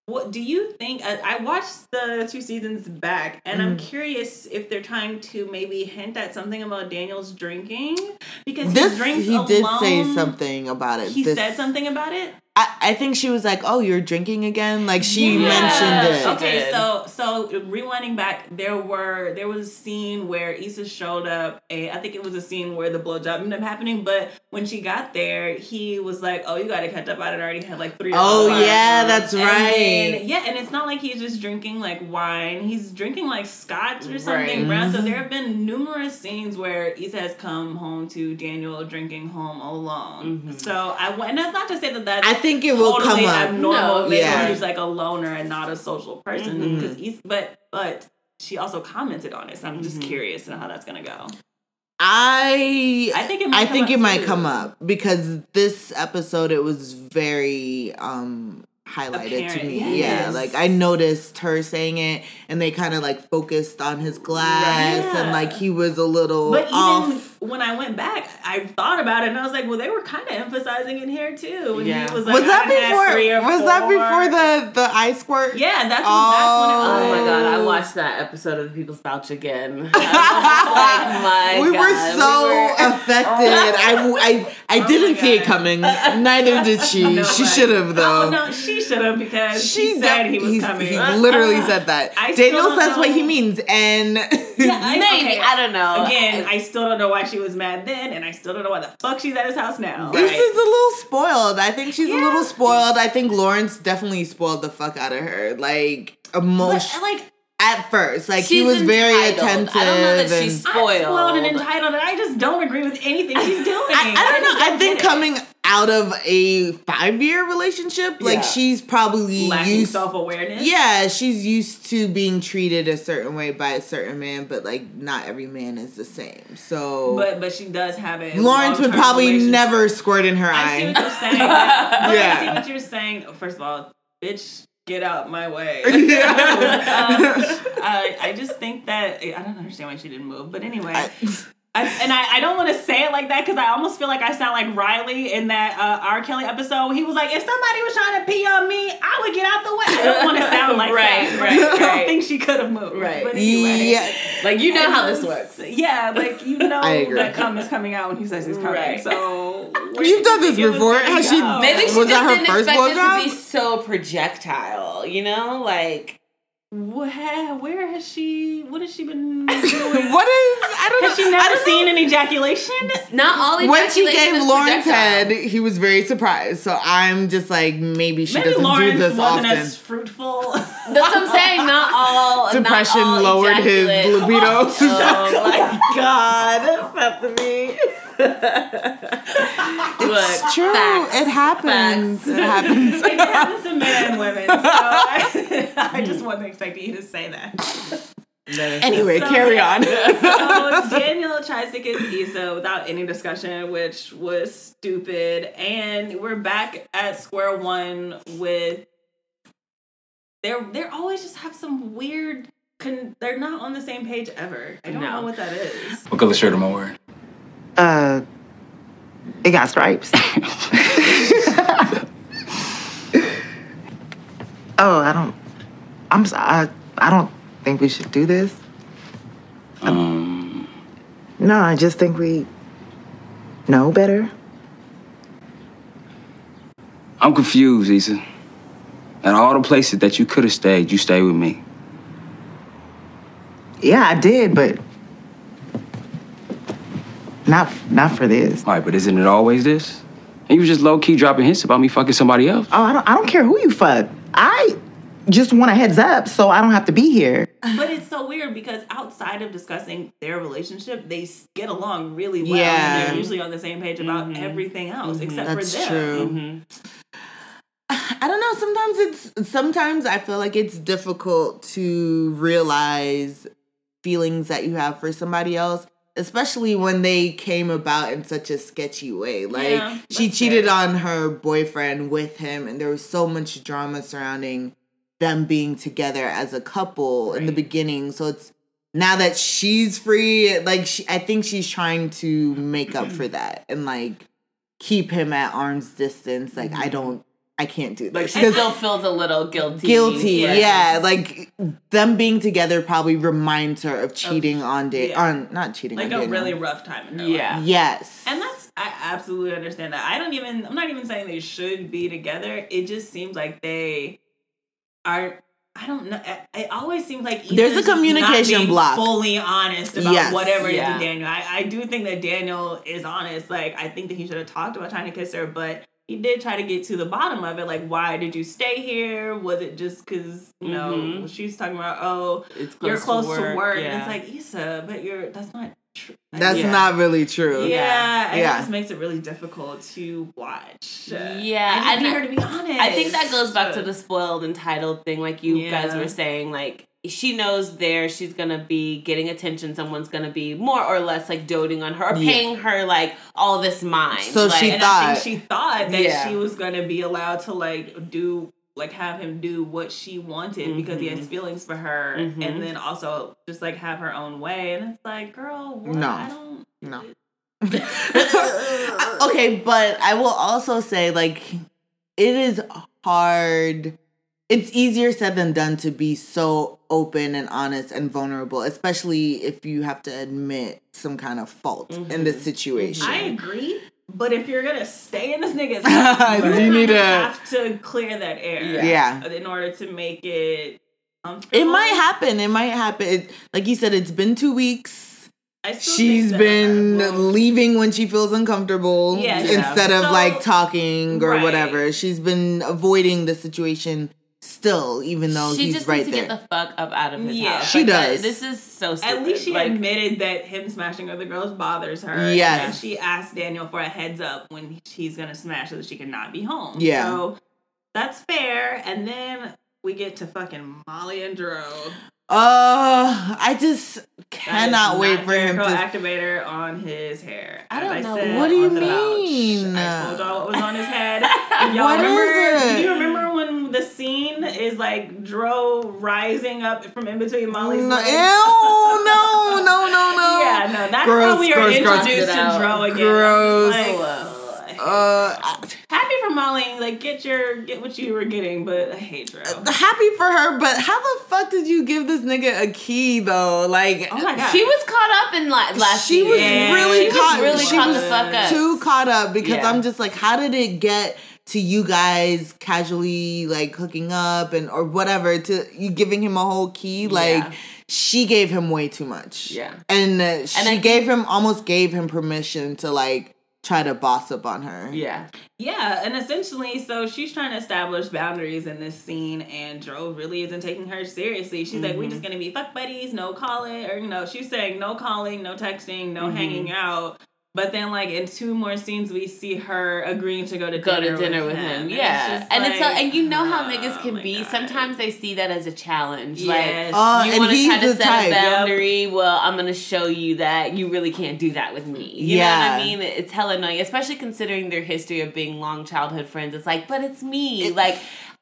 what do you think? I, I watched the two seasons back, and I'm Mm. curious if they're trying to maybe hint at something about Daniel's drinking because This he drinks he did say something about it. He This- said something about it. I, I think she was like, "Oh, you're drinking again." Like she Yeah. mentioned it. Okay, so so rewinding back, there were there was a scene where Issa showed up. And I think it was a scene where the blowjob ended up happening. But when she got there, he was like, "Oh, you got to catch up. I'd already had like three. Oh yeah, wines." that's And right. then- yeah, and it's not like he's just drinking like wine. He's drinking like scotch or something Right. brown. So Mhm. there have been numerous scenes where Issa has come home to Daniel drinking home alone. Mhm. So I and that's not to say that that's I think it will totally come up. abnormal. No, maybe yeah. he's like a loner and not a social person. Because he's but but she also commented on it. So I'm just Mhm. curious to know how that's gonna go. I I think it. Might I come think up it might too. come up because this episode it was very um highlighted to me. yes. Yeah, like I noticed her saying it and they kind of like focused on his glass Right. and like he was a little But even off. When I went back, I thought about it and I was like, well, they were kind of emphasizing it here too. When Yeah. he was like, was that I three before or was that before the the ice squirt? Yeah, that's, Oh. what, that's when it oh was. Oh my god, I watched that episode of the People's Pouch again. <laughs> I was like, oh my <laughs> we God, were so we were- affected. I, I, I <laughs> Oh didn't my see it coming. Neither did she. No she should have oh, though. Oh no, she should have because She she said de- he was coming. He literally said that. I Daniel don't says what he means, and Yeah, <laughs> I- Maybe okay. I don't know. Again, I still don't know why she was mad then, and I still don't know why the fuck she's at his house now. this Right? is a little spoiled. I think she's a little spoiled. I think Lawrence definitely spoiled the fuck out of her. Like emotion like at first. Like he She's was very entitled. attentive. I don't know that and- she's spoiled. spoiled and entitled, and I just don't agree with anything she's doing. <laughs> I, I don't know. just I think get it. coming out of a five year relationship, like Yeah. she's probably lacking used self awareness. Yeah, she's used to being treated a certain way by a certain man, but like not every man is the same. So but but she does have it. Lawrence would probably never squirt in her I see what you're saying. <laughs> Yeah. I see what you're saying. First of all, bitch, get out my way. <laughs> <laughs> Um, I, I just think that I don't understand why she didn't move, but anyway. I- I, and I, I don't want to say it like that because I almost feel like I sound like Riley in that uh, R. Kelly episode. He was like, if somebody was trying to pee on me, I would get out the way. I don't want to sound like <laughs> Right, that. right, <laughs> I don't think she could have moved. Right. But anyway. yeah, Like you know And how this works. Yeah, like you <laughs> know I agree. that cum is coming out when he says he's coming. Right. So You've done this think it was before. gonna Has she- go? Maybe she Was just that her didn't first expect it blowjob? to be so projectile, you know? Like Where, where has she? What has she been <laughs> doing? what is? I don't know. Has she I never don't seen know. an ejaculation? not all When she ejaculation gave is Lawrence head, he was very surprised. So I'm just like, maybe she Maybe doesn't Lawrence do this wasn't often. as fruitful. <laughs> That's what I'm saying. Not all Depression not all lowered his libido. Oh my <laughs> god, Bethany. <laughs> It's true. it happens. Facts. It happens. <laughs> it happens to men and women. So I, <laughs> I just mm. wasn't expecting you to say that. anyway, So, carry on. so Daniel tries to kiss Issa without any discussion, which was stupid. And we're back at square one with they're they're always just have some weird. Con- they're not on the same page ever. I don't No. know what that is. What color shirt am I wearing? Uh, it got stripes. <laughs> oh, I don't. I'm. I. I don't think we should do this. Um, No, I just think we know better. I'm confused, Issa. At all the places that you could have stayed, you stayed with me. Yeah, I did, but not not for this. All right, but isn't it always this? And you was just low key dropping hints about me fucking somebody else. Oh, I don't. I don't care who you fuck. I just want a heads up so I don't have to be here. But it's so weird because outside of discussing their relationship, they get along really well. Yeah. And they're usually on the same page about Mhm. everything else except That's for them. true. Mhm. I don't know. Sometimes it's sometimes I feel like it's difficult to realize feelings that you have for somebody else, especially when they came about in such a sketchy way. Like Yeah, she cheated fair. on her boyfriend with him, and there was so much drama surrounding them being together as a couple in the beginning. So it's now that she's free, like she, I think she's trying to make up for that and like keep him at arm's distance. Like Mm-hmm. I don't I can't do Like she still feels a little guilty. guilty, for yeah. Like them being together probably reminds her of cheating on date yeah. on not cheating like on a Daniel. really rough time in her life. yeah. Yes. And that's I absolutely understand that. I don't even I'm not even saying they should be together. It just seems like they are I don't know. It, it always seems like Ethan's There's a just not communication being block. Fully honest about Yes. whatever it is Yeah. to Daniel. I, I do think that Daniel is honest. Like I think that he should have talked about trying to kiss her, but he did try to get to the bottom of it. Like, why did you stay here? Was it just because you know Mhm. she's talking about? Oh, It's you're close to work, yeah. and it's like Issa, but you're that's not true. That's Yeah. not really true. Yeah, and Yeah. it just makes it really difficult to watch. Yeah, I just need her to be honest. I think that goes back to the spoiled entitled thing, like you guys were saying. Like she knows there she's gonna be getting attention. Someone's gonna be more or less like doting on her or Yeah. paying her like all this mind. So like, she thought- she thought that Yeah. she was gonna be allowed to like do like have him do what she wanted because he has Mhm. feelings for her, Mhm. and then also just like have her own way. And it's like, girl, what? No. I don't. No. <laughs> okay, but I will also say like it is hard. It's easier said than done to be so open and honest and vulnerable, especially if you have to admit some kind of fault in mm-hmm. this situation. I agree. But if you're gonna stay in this nigga's <laughs> house, You you need to- have to clear that air. Yeah. In order to make it comfortable. It might happen. It might happen. It, like you said, it's been two weeks. I still She's that- been well, leaving when she feels uncomfortable Yeah, yeah. instead of So- like talking or Right. whatever. She's been avoiding the situation still, even though she he's just right needs to there. get the fuck up out of his Yeah. house. She Like, that- does. This is so stupid. At least she like, admitted that him smashing other girls bothers her. Yes. And she asked Daniel for a heads up when he's gonna smash so that she cannot be home. Yeah. So that's fair. And then we get to fucking Molly and Dro. Uh, I just cannot wait for him to. activator on his hair. I don't know. said What do you the couch. mean? I told y'all what was on his head. <laughs> If y'all What is remember, it? do you remember when the scene is like Dro rising up from in between Molly's No, legs? ew, no, no, no, no. <laughs> Yeah, no, that's Gross, how we are gross, gross. introduced it to Dro again. Gross. Like, Uh, Uh, happy for Molly, like get your get what you were getting, but I hate Dro. happy for her, but how the fuck did you give this nigga a key though? Like, Oh my god, She was caught up in like last she was season. really she was caught. really she caught was the fuck up. too caught up because Yeah. I'm just like, how did it get to you guys casually like hooking up and or whatever to you giving him a whole key? Like, Yeah. she gave him way too much. Yeah. and uh, she I gave him almost gave him permission to like try to boss up on her. Yeah. Yeah, and essentially, so she's trying to establish boundaries in this scene, and Dro really isn't taking her seriously. She's like, Mm-hmm. "We're just gonna be fuck buddies, no calling, or you know." She's saying no calling, no texting, no Mm-hmm. hanging out. But then, like in two more scenes, we see her agreeing to go to Go dinner to dinner with, him. him. And Yeah. it's just and it's a, like, and you know how oh niggas can be. God. Sometimes they see that as a challenge. Yes. Uh, Like you and want to he's try to the set type. a boundary. Well, I'm gonna show you that you really can't do that with me. You know what I mean? It's hella annoying, especially considering their history of being long childhood friends. It's like, but it's me. like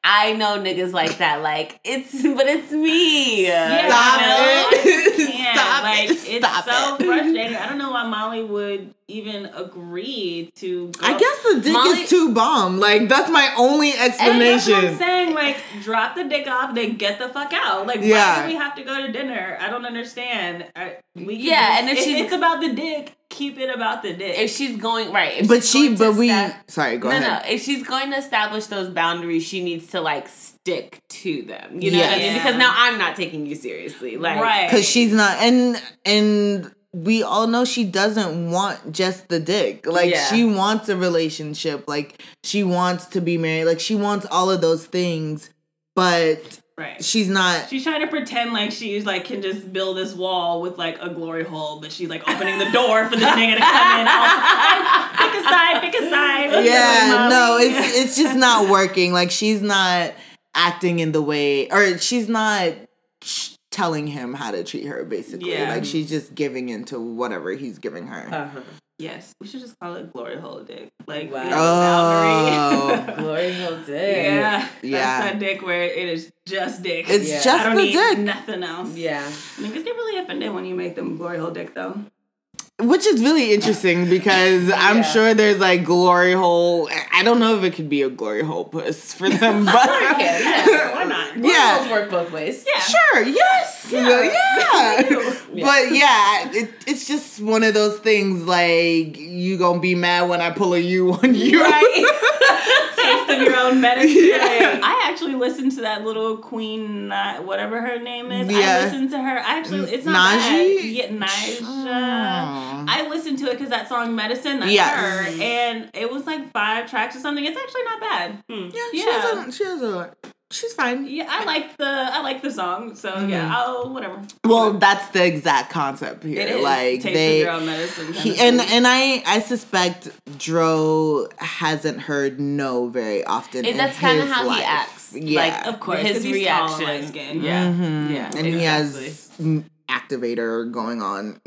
I know niggas like that. Like it's, but it's me. Yeah, Stop you know? it. Stop like, it. It's Stop so it. frustrating. I don't know why Molly would even agree to. Go. I guess the dick Molly- is too bomb. Like that's my only And that's what I'm explanation. saying. Like, drop the dick off, then get the fuck out. Like, Yeah. why do we have to go to dinner? I don't understand. I, we can Yeah, just- and if she's- it's about the dick, keep it about the dick. If she's going right, if But she, but we. sta- Sorry, go no, ahead. no. If she's going to establish those boundaries, she needs to like stick to them. You know what I mean? Because now I'm not taking you seriously. Like, right. because she's not and and we all know she doesn't want just the dick like Yeah. she wants a relationship like she wants to be married like she wants all of those things but right. she's not She's trying to pretend like she's like can just build this wall with like a glory hole, but she's like opening the door for this nigga to come in. Also, pick a side, pick a side. yeah no it's it's just not working like she's not acting in the way or she's not telling him how to treat her basically Yeah. like she's just giving into whatever he's giving her Uh-huh. Yes, we should just call it glory hole dick. Like Wow. you oh <laughs> <laughs> Glory hole dick. yeah, Yeah. That's that dick where it is just dick. it's Yeah. I just don't the need dick nothing else. Yeah. Niggas get really offended when you make them glory hole dick though. Which is really interesting because I'm sure there's like glory hole. I don't know if it could be a glory hole puss for <laughs> them, but Why not? Yeah. Those work both ways. Yeah. Sure. Yes. Yeah. Yeah. <laughs> But yeah, it, it's just one of those things. Like you gonna be mad when I pull a U on you. <laughs> Taste of your own medicine. Yeah. I actually listened to that little queen, uh, whatever her name is. Yeah. I listened to her. I actually, it's not Najee? bad. Yeah, Naija. Oh. I listened to it because that song "Medicine" that's Yes. her, and it was like five tracks or something. It's actually not bad. Yeah, she has a, she has a, she's fine. Yeah, I like the I like the song. So Mm-hmm. yeah, I'll whatever. Well, that's the exact concept here. It is Like taste they, of your own medicine. he, and and I I suspect Dro hasn't heard no very often. And in that's kind of how life. he acts. Yeah, Like, of course, his he's tall and reaction. light-skinned. Yeah. Mhm. Yeah. and he has activator going on.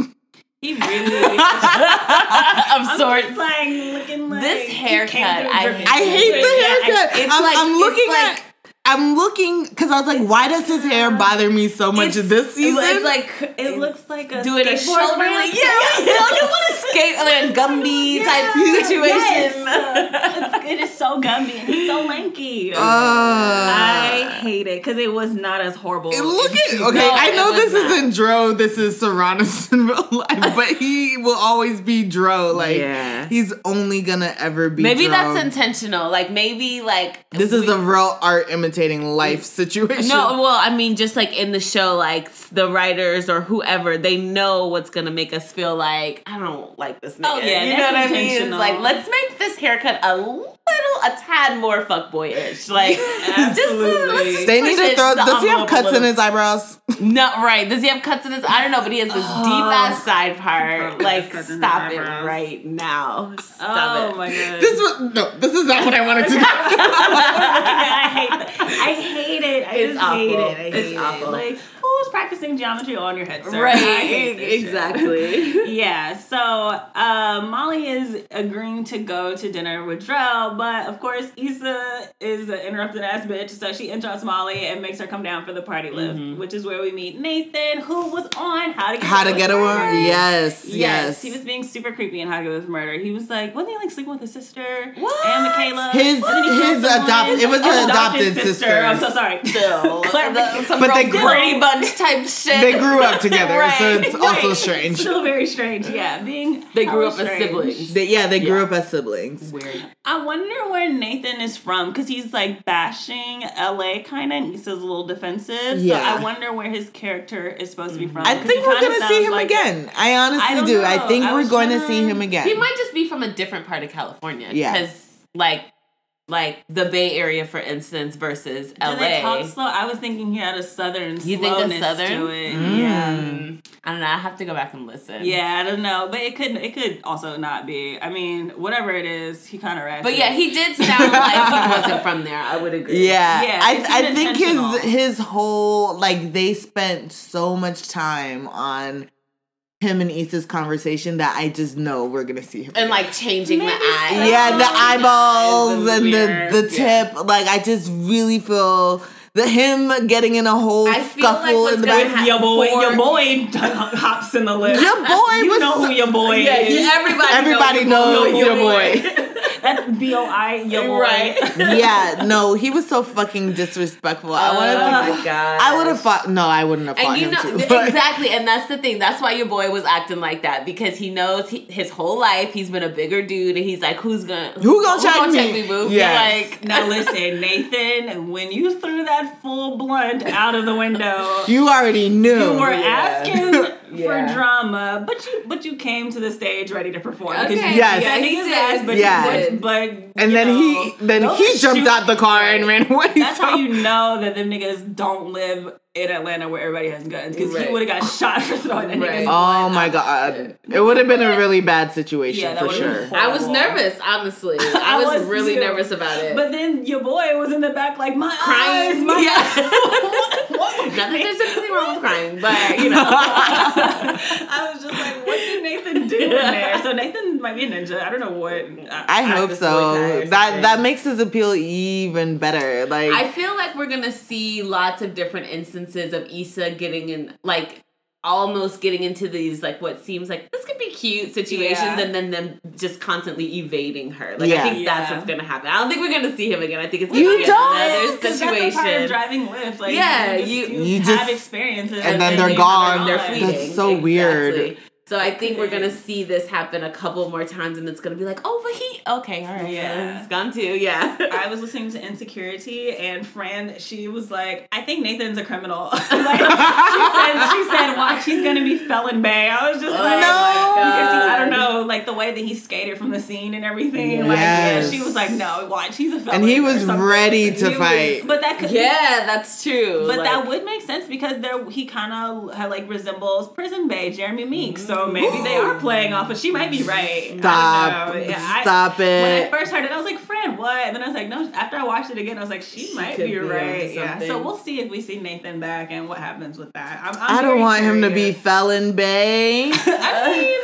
he <laughs> really <laughs> of I'm sorts. just like looking like This haircut, I dripping. I hate the Yeah, I- haircut. it's I'm, like- I'm it's looking like- at. I'm looking because I was like, why does his hair bother me so much It's- this season? It's like It looks like a doing a shoulder ramp. like yeah, yeah, like a skate like a Gumby type situation. Yes. it is so gummy and he's so lanky. Uh, I hate it because it was not as horrible. Look at okay. No, I know this not. isn't Dro. This is Sarunas <laughs> in real life, <laughs> but he will always be Dro. Like Yeah. he's only gonna ever be. Maybe Dro. that's intentional. Like maybe like This is a real art imitating life mm. situation. No, well, I mean, just like in the show, like the writers or whoever, they know what's gonna make us feel like I don't like this oh, nigga. Oh, yeah, you know what I mean? It's like let's make this haircut a little, a tad more fuckboyish. Like, Absolutely. Uh, let's just they need to throw. the Does he have cuts in his eyebrows? Not right. Does he have cuts in his? I don't know, but he has this deep oh. ass side part. Like, has cuts in his stop it right now. Stop Oh it. my god. This was no. This is not what I wanted to do. <laughs> <laughs> I hate that. I hate it. I It's just hate awful. it. I hate It's it. awful. Like who's practicing geometry on your head, sir? <laughs> Right. hate this shit. Exactly. <laughs> Yeah, so uh, Molly is agreeing to go to dinner with Dro, but of course Issa is an interrupted ass bitch, so she interrupts Molly and makes her come down for the party Lyft, Mm-hmm. which is where we meet Nathan, who was on How to Get How to get with a woman? Yes, Yes, yes. he was being super creepy in How to Get Away with Murder. He was like, wasn't he like sleeping with his sister What? and Michaela? His- Wasn't he killed his someone? adopt- it was an his adopted sisters. I'm so sorry. Still, Clarification. some But they real grew- Brady Bunch type shit. They grew up together, so Right. it's also Right. strange. Still very strange. Yeah, being They grew hella up as siblings. They, yeah, they grew up as siblings. Weird. I wonder where Nathan is from because he's like bashing LA kind of. He's a little defensive. Yeah. So I wonder where his character is supposed to be from. I think we're gonna see him like- again. I honestly I don't do. I think I we're going to see him again. He might just be from a different part of California. Yeah. Because, like, like the Bay Area, for instance, versus Do they talk slow? I was thinking he had a southern You think a slowness southern? to it. Mm. Yeah. I don't know. I have to go back and listen. Yeah, I don't know, but it could it could also not be. I mean, whatever it is, he kind of ratchet. But yeah, he did sound like he <laughs> wasn't from there. I would agree. Yeah, Yeah, I I think his his whole like they spent so much time on him and Issa's conversation that I just know we're gonna see him. And like changing Maybe the eye. so. yeah, the eyeballs Eyes and the weird. the Yeah. tip. Like I just really feel the him getting in a whole I feel like scuffle what's in the back. your boy, for- your boy hops in the Lyft. Your boy you was know so- who your boy Yeah, is. everybody, Everybody knows your boy. <laughs> That's B O I, <laughs> your boy. Right. <laughs> yeah, no, he was so fucking disrespectful. I wanted oh my god. I would have fought. No, I wouldn't have fought And you him know too. <laughs> but- exactly, and that's the thing. That's why your boy was acting like that because he knows he, his whole life he's been a bigger dude, and he's like, "Who's gonna Who gonna check me?" me, boo?" Yes. Like, Now listen, Nathan, when you threw that full blunt out of the window, You already knew. you were Yeah. asking Yeah. for drama, but you but you came to the stage ready to perform. 'cause Okay. you, Yes. yeah, He niggas did. ass, but Yeah. But, and then know, he then he jumped out the car and <laughs> ran away. That's how you know that them niggas don't live in Atlanta where everybody has guns because Right. he would have got shot for throwing that Right. nigga's Oh my god, it would have been a really bad situation Yeah, for sure. I was nervous, honestly. I, <laughs> I was, was really too. nervous about it. But then your boy was in the back like my crying, eyes, my <laughs> yeah. what, <laughs> what Not that there's anything wrong with crying, but you know, I was just like, what did Nathan do in there? So Nathan might be a ninja. I don't know what. I hope so. boy tie or That that makes his appeal even better. Like I feel like we're gonna see lots of different instances of Issa getting in, like almost getting into these like what seems like this could be cute situations Yeah. and then them just constantly evading her. Like Yeah. I think that's what's gonna happen. I don't think we're gonna see him again. I think it's You gonna be don't? another 'Cause that's a part of situation. driving Lyft. Like, Yeah, you, just, you- you, You have just- experiences, and then they they're gone. They're gone. fleeting. That's so weird. So I think we're gonna see this happen a couple more times, and it's gonna be like, oh, but he okay, all right, Yeah. it's gone too, yeah. <laughs> I was listening to Insecuritea, and Fran, she was like, "I think Nathan's a criminal." <laughs> like, she said, "She said, watch, he's gonna be felon bay." I was just Oh like, No. because he, I don't know, like the way that he skated from the scene and everything. Like, yeah, she was like, "No, watch, he's a felon." And he was ready to He was- fight. but that could, yeah, that's true. But Like, that would make sense because there he kind of like resembles Prison Bay, Jeremy Meeks. So maybe they are playing off. But she might be right. I Stop. don't know. Yeah, I- Stop When I first heard it, I was like, "Fran, what?" And then I was like, "No." After I watched it again, I was like, "She, might be be right." Yeah. So we'll we'll see if we see Nathan back and what happens with that. I'm, I'm I don't very want him to be felon bay. <laughs> I mean,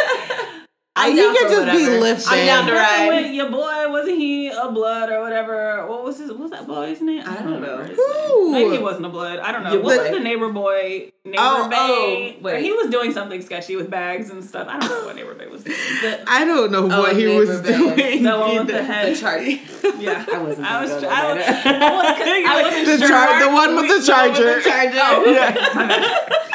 I, I'm he down could for just be whatever. lifted. I'm down to ride. with your boy wasn't he a blood or whatever? What was his? What was that boy's name? I don't know. remember his Who? Maybe he wasn't a blood. I don't know. Your What boy. was the neighbor boy? Neighbor Oh, oh Bay. oh, wait. He was doing something sketchy with bags and stuff. I don't know what neighbor Bay was doing. <sighs> The, I don't know Oh, what he was Bay. doing. the one with <laughs> either. the head. the chart. <laughs> Yeah, I wasn't. I was. go I, <laughs> was, I, was, I wasn't the sure. char- the one with the The charger. the charger. Oh, Yeah.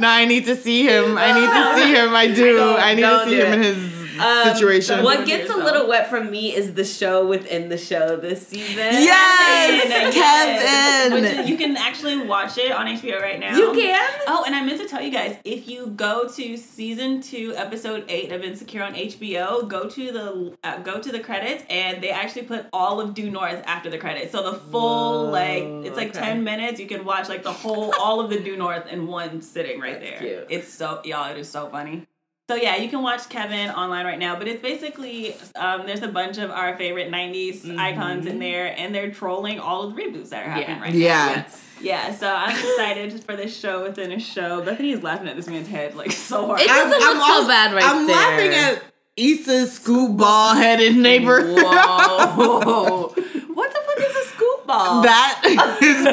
No, I need to see him. I need to see him. I do. I need to see do him in his Um, situation. What gets a little wet from me is the show within the show this season. Yes, Kevin. Which is- you can actually watch it on HBO right now. You can. Oh, and I meant to tell you guys, if you go to season two, episode eight of Insecure on HBO, go to the uh, go to the credits, and they actually put all of Due North after the credits. So the full Whoa, like it's like okay. ten minutes. You can watch like the whole all of the Due North in one sitting right That's there. cute. It's so y'all, it is so funny. So yeah, you can watch Kevin online right now, but it's basically um, there's a bunch of our favorite '90s icons in there, and they're trolling all of the reboots that are happening Yeah. right now. yeah. Yeah, so I'm excited for this show within a show. Bethany is laughing at this man's head like so hard. It doesn't look so al- bad right I'm there. laughing at Issa's scoop ball headed neighbor. Whoa. <laughs> what the fuck is a scoop ball? that <laughs> is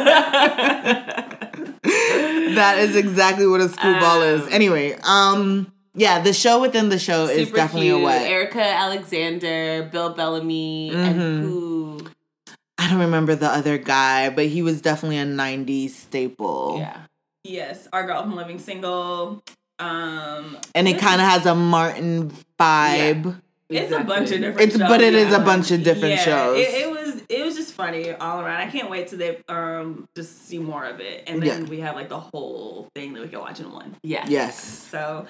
<laughs> that is exactly what a scoop ball is. Um, Anyway, um, yeah, the show within the show is definitely cute. a wet. Erika Alexander, Bill Bellamy, and Mhm. who? I don't remember the other guy, but he was definitely a '90s staple. Yeah. yes, our girl from Living Single. Um, and it kind of has a Martin vibe. it's a bunch of different. It's shows, but it is yeah. a bunch of different yeah, shows. It, it was it was just funny all around. I can't wait to they um just see more of it, and then Yeah. we have like the whole thing that we can watch in one. Yeah. yes. So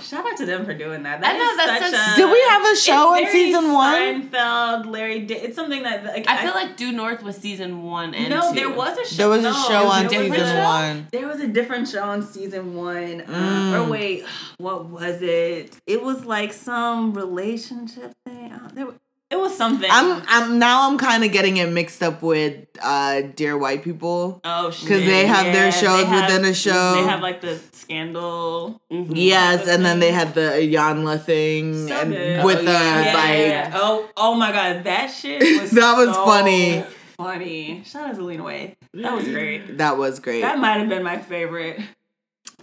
shout out to them for doing that. That I know, that's such such- a, Did we have a show in season one? Seinfeld, Larry. Da- it's something that like, I feel like Due North was season one and no, two. there was a show. There was a show there on season different show. one. There was a different show on season one. Um, Mm. or wait, what was it? It was like some relationship thing. Uh, there, it was something. I'm I'm now I'm kind of getting it mixed up with uh Dear White People. oh shit. Cuz they have their Yeah, shows have- within a show. They have like the scandal. Mhm. Yes, and then they had the Yanla thing So and good. with Oh, the yeah. like Yeah. Oh, oh my god, that shit <laughs> was That was so funny. Funny. Shout out to Lena Waithe. That was great. that was great. That might have been my favorite.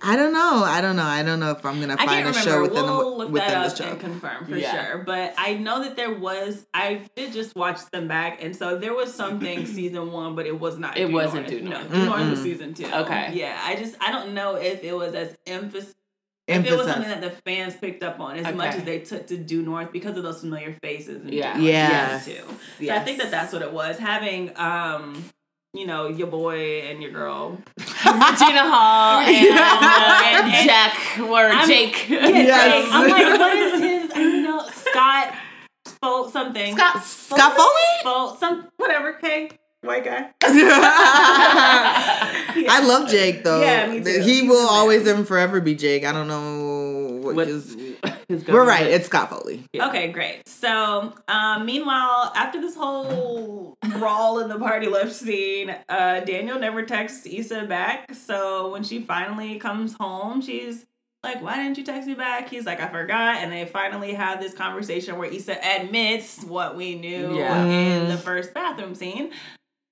I don't know. I don't know. I don't know if I'm gonna I find can't a show within we'll the look within that the show. and confirm for Yeah. sure. But I know that there was. I did just watch them back, and so there was something <clears throat> season one, but it was not. It Due wasn't North. No, North. Due North was season two. Okay. Yeah, I just I don't know if it was as emphasis. If it was something that the fans picked up on as much as they took to Due North because of those familiar faces. And Yeah. Due Yes. season two. So I think that that's what it was. Having um, you know, your boy and your girl. <laughs> Regina Hall and, <laughs> uh, and And- Jack or I'm- Jake. Yes. I'm like, what is his? I don't know. Scott. Fo- something. Scott. Scott Foley? Fo- some whatever. Hey, white guy. <laughs> I love Jake though. Yeah, me too. He will always and forever be Jake. I don't know what What- his. <laughs> his We're right. It's Scott Foley. Yeah. Okay, great. So, um, meanwhile, after this whole brawl in the party Lyft scene, uh, Daniel never texts Issa back. So when she finally comes home, she's like, "Why didn't you text me back?" He's like, "I forgot." And they finally have this conversation where Issa admits what we knew Yeah. in the first bathroom scene.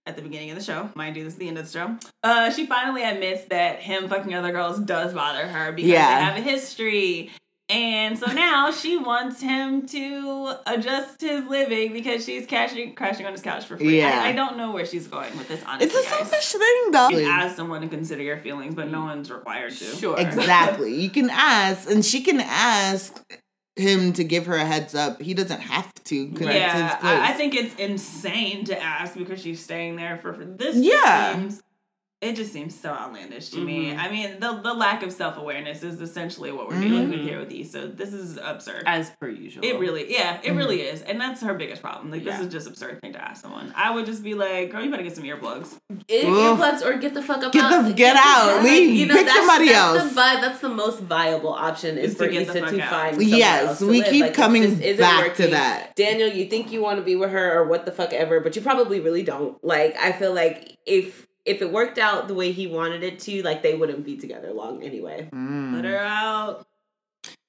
At the beginning of the show, mind you, this is the end of the show. Uh, she finally admits that him fucking other girls does bother her because Yeah. they have a history And so now she wants him to adjust his living because she's crashing crashing on his couch for free. Yeah. I, I don't know where she's going with this. Honestly, It's a guys. selfish thing, though. You ask someone to consider your feelings, but no one's required to. Sure. Exactly. You can ask, and she can ask him to give her a heads up. He doesn't have to. it's his Yeah. I, I think it's insane to ask because she's staying there for for- this. Yeah. seems, it just seems so outlandish to Mm-hmm. me. I mean, the the lack of self awareness is essentially what we're dealing with here with Issa. This is absurd. As per usual. It really, yeah, it really is, and that's her biggest problem. Like, Yeah. this is just absurd thing to ask someone. I would just be like, "Girl, you better get some earplugs." It, Ugh. earplugs or get the fuck up Get out. the- get out. Leave. Pick that's, somebody that's else. The, vi- that's the most viable option is Is to for get the Issa fuck to out. find somewhere Yes, else to we live. keep Like, this coming just isn't back to that. Daniel, you think you want to be with her or what the fuck ever, but you probably really don't. Like, I feel like if if it worked out the way he wanted it to, like they wouldn't be together long anyway. Mm. Let her out.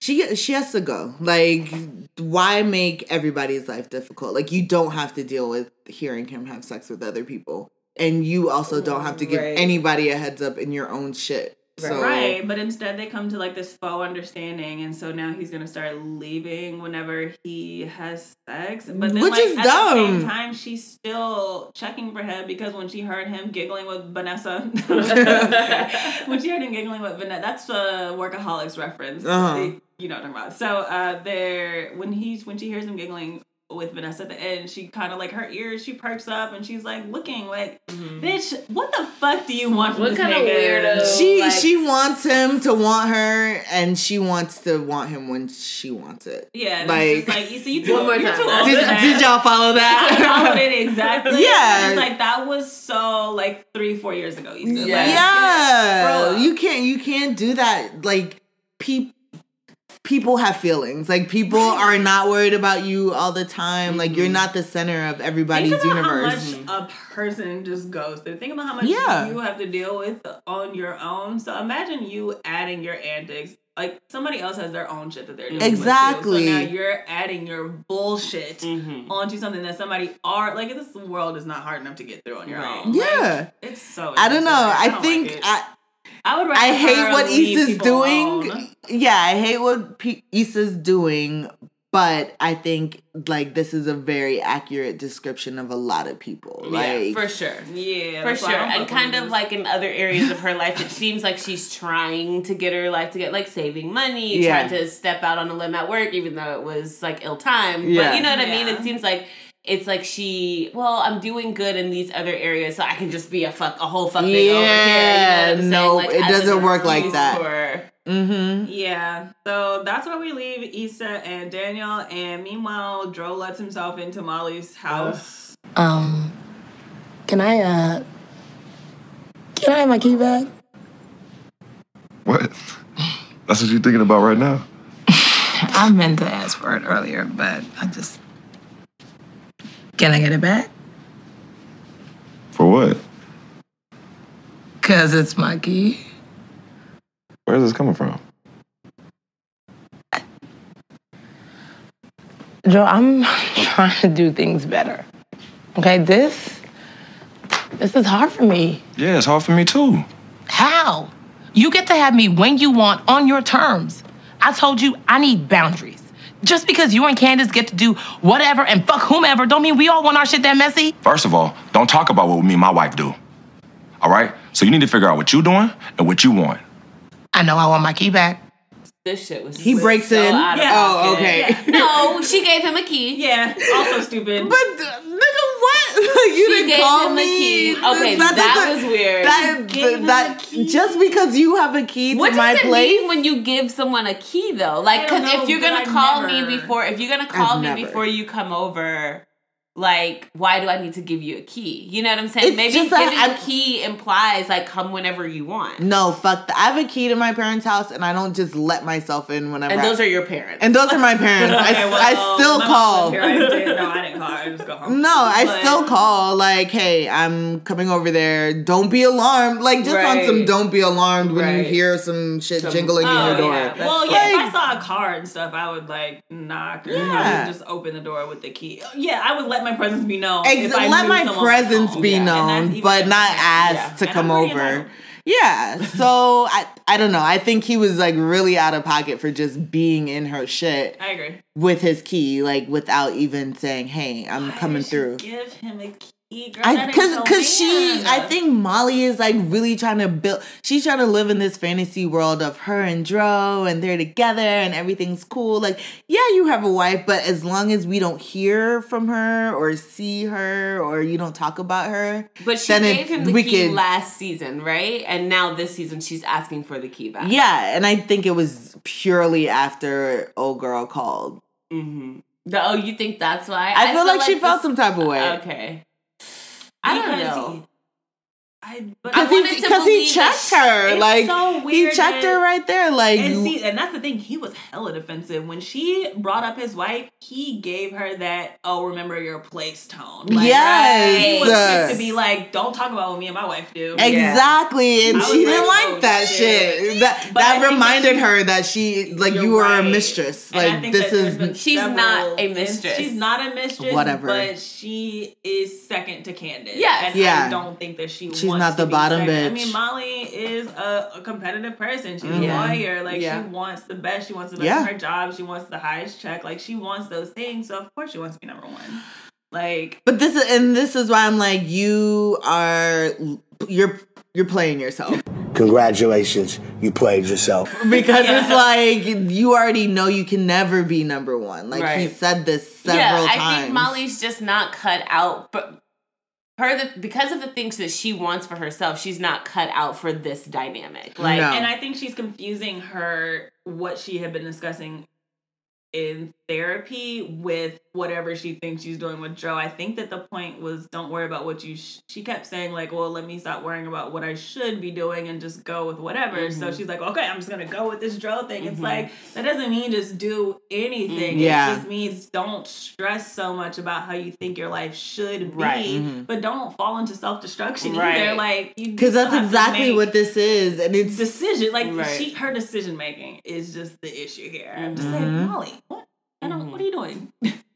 She she has to go. Like, why make everybody's life difficult? Like, you don't have to deal with hearing him have sex with other people, and you also don't have to give Right. anybody a heads up in your own shit. So, Right, but instead they come to like this faux understanding, and so now he's gonna start leaving whenever he has sex. But then, Which like, is at the same dumb. time, she's still checking for him because when she heard him giggling with Vanessa, <laughs> <laughs> when she heard him giggling with Vanessa, that's a workaholics reference. Uh-huh. You know what I'm talking about. So uh, there, when he's when she hears him giggling with Vanessa at the end, she kind of like her ears, she perks up and she's like looking like, mm-hmm. bitch, what the fuck do you want from What this kind of nigga? weirdo- She like- she wants him to want her, and she wants to want him when she wants it. Yeah, Like- it's like you see, you too, One more you're time. too old <laughs> Did, did y'all follow I followed that? it exactly. <laughs> Yeah. it's like that was so like three, four years ago. You said, Yeah. like, yeah, grow up. you can't you can't do that. Like people people have feelings. Like people are not worried about you all the time. Like you're not the center of everybody's Think about universe. how much a person just goes through. Think about how much Yeah. you have to deal with on your own. So imagine you adding your antics. Like somebody else has their own shit that they're doing. Exactly. So now you're adding your bullshit Mm-hmm. onto something that somebody are like. This world is not hard enough to get through on your Right. own. Like, Yeah. it's so. I don't know. I, don't think like. I I would. I hate what leave Issa's doing. alone. Yeah, I hate what P- Issa's doing, but I think like this is a very accurate description of a lot of people. Like yeah, for sure. Yeah, For sure. And kind of like in other areas of her life, it <laughs> seems like she's trying to get her life to get like saving money, Yeah. trying to step out on a limb at work, even though it was like ill timed. Yeah. But you know what I mean? It seems like it's like she, well, I'm doing good in these other areas, so I can just be a fuck, a whole fuck thing over here. You know Yeah, what I'm saying? no, Like, it as doesn't work like that. For, mm-hmm. Yeah, so that's where we leave Issa and Daniel. And meanwhile, Dro lets himself into Molly's house. Um, can I, uh, can I have my key back? What? That's what you're thinking about right now? <laughs> I meant to ask for it earlier, but I just. Can I get it back? For what? Because it's my key. Where's this coming from? Joe, I'm <laughs> trying to do things better. Okay, this. This is hard for me. Yeah, it's hard for me too. How? You get to have me when you want on your terms. I told you I need boundaries. Just because you and Candace get to do whatever and fuck whomever don't mean we all want our shit that messy. First of all, don't talk about what me and my wife do. All right? So you need to figure out what you're doing and what you want. I know I want my key back. this shit was He breaks so in. out of Yeah. Oh, okay. Yeah. <laughs> No, she gave him a key. Yeah, also stupid. But uh, nigga, what? <laughs> you She didn't gave call him a me. key. Okay, that doesn't- was weird. That, gave that just because you have a key What to does my it place. mean when you give someone a key though? Like, because if you're gonna I've call never- me before, if you're gonna call I've me never. before you come over, like, why do I need to give you a key? You know what I'm saying? It's Maybe just that giving I- a key implies like come whenever you want, no, fuck that. I have a key to my parents' house, and I don't just let myself in whenever. and I- those are your parents. and those are my <laughs> parents. I, well, I still my call. lived here. I did, no, I didn't call. I just go home. No, I But- still call. Like, hey, I'm coming over there. Don't be alarmed. Like, just on some don't be alarmed when you hear some shit Some- jingling in Oh, your door. yeah. Well, yeah, if I like- saw a car and stuff, I would like knock. Or I Yeah. would just open the door with the key. Yeah, I would let my presence be known. Ex- if I let my presence be Yeah, known, but not asked yeah. to And come over. <laughs> Yeah. So I I don't know. I think he was like really out of pocket for just being in her shit I agree. with his key, like without even saying, "Hey, I'm Why coming through." Give him a key, girl. I That ain't cause cause she. I think Molly is like really trying to build she's trying to live in this fantasy world of her and Dro and they're together and everything's cool. Like, yeah, you have a wife, but as long as we don't hear from her or see her or you don't talk about her, But she gave him the key wicked. last season, right? And now this season she's asking for the key back. Yeah, and I think it was purely after old girl called. Mm-hmm. The, oh, you think that's why? I, feel, like, she felt some type of way. Okay. I don't know. He- I, but Because he, because he checked she- her. it's like so he weird checked her right there. Like and see, and that's the thing. He was hella defensive when she brought up his wife. He gave her that "oh, remember your place" tone. Like, Yes. he was quick to be like, "Don't talk about what me and my wife do." Exactly, and I she didn't like, like oh, that shit. shit. That But that think that reminded she- her that she like You're you were a mistress. Like this is She's not a mistress. She's not a mistress. Whatever. But she is second to Candace. Yes. And Yeah. I don't think that she. She's wants not the to bottom second. I mean, Molly is a, a competitive person. She's Yeah. a mm-hmm. lawyer. Like Yeah. she wants the best. She wants the best Yeah. in her job. She wants the highest check. Like she wants those things. So of course she wants to be number one. Like But this is and this is why I'm like you are you're you're playing yourself Congratulations, you played yourself. <laughs> because it's like you already know you can never be number one. Like he said this several yeah, several I times. think Molly's just not cut out for her the, because of the things that she wants for herself. She's not cut out for this dynamic. Like, No. And I think she's confusing her what she had been discussing in therapy with whatever she thinks she's doing with Dro. I think that the point was don't worry about what you. Sh-. She kept saying like, "Well, let me stop worrying about what I should be doing and just go with whatever." So Mhm. she's like, "Okay, I'm just gonna go with this Dro thing." It's Mhm. like that doesn't mean just do anything. Yeah. It just means don't stress so much about how you think your life should be, Right. Mhm. but don't fall into self destruction Right. either. Like you because that's still have to exactly what this is, and it's decision like Right. she her decision making is just the issue here. I'm just Mhm. like Molly, what? I don't. What are you mm-hmm. doing? <laughs>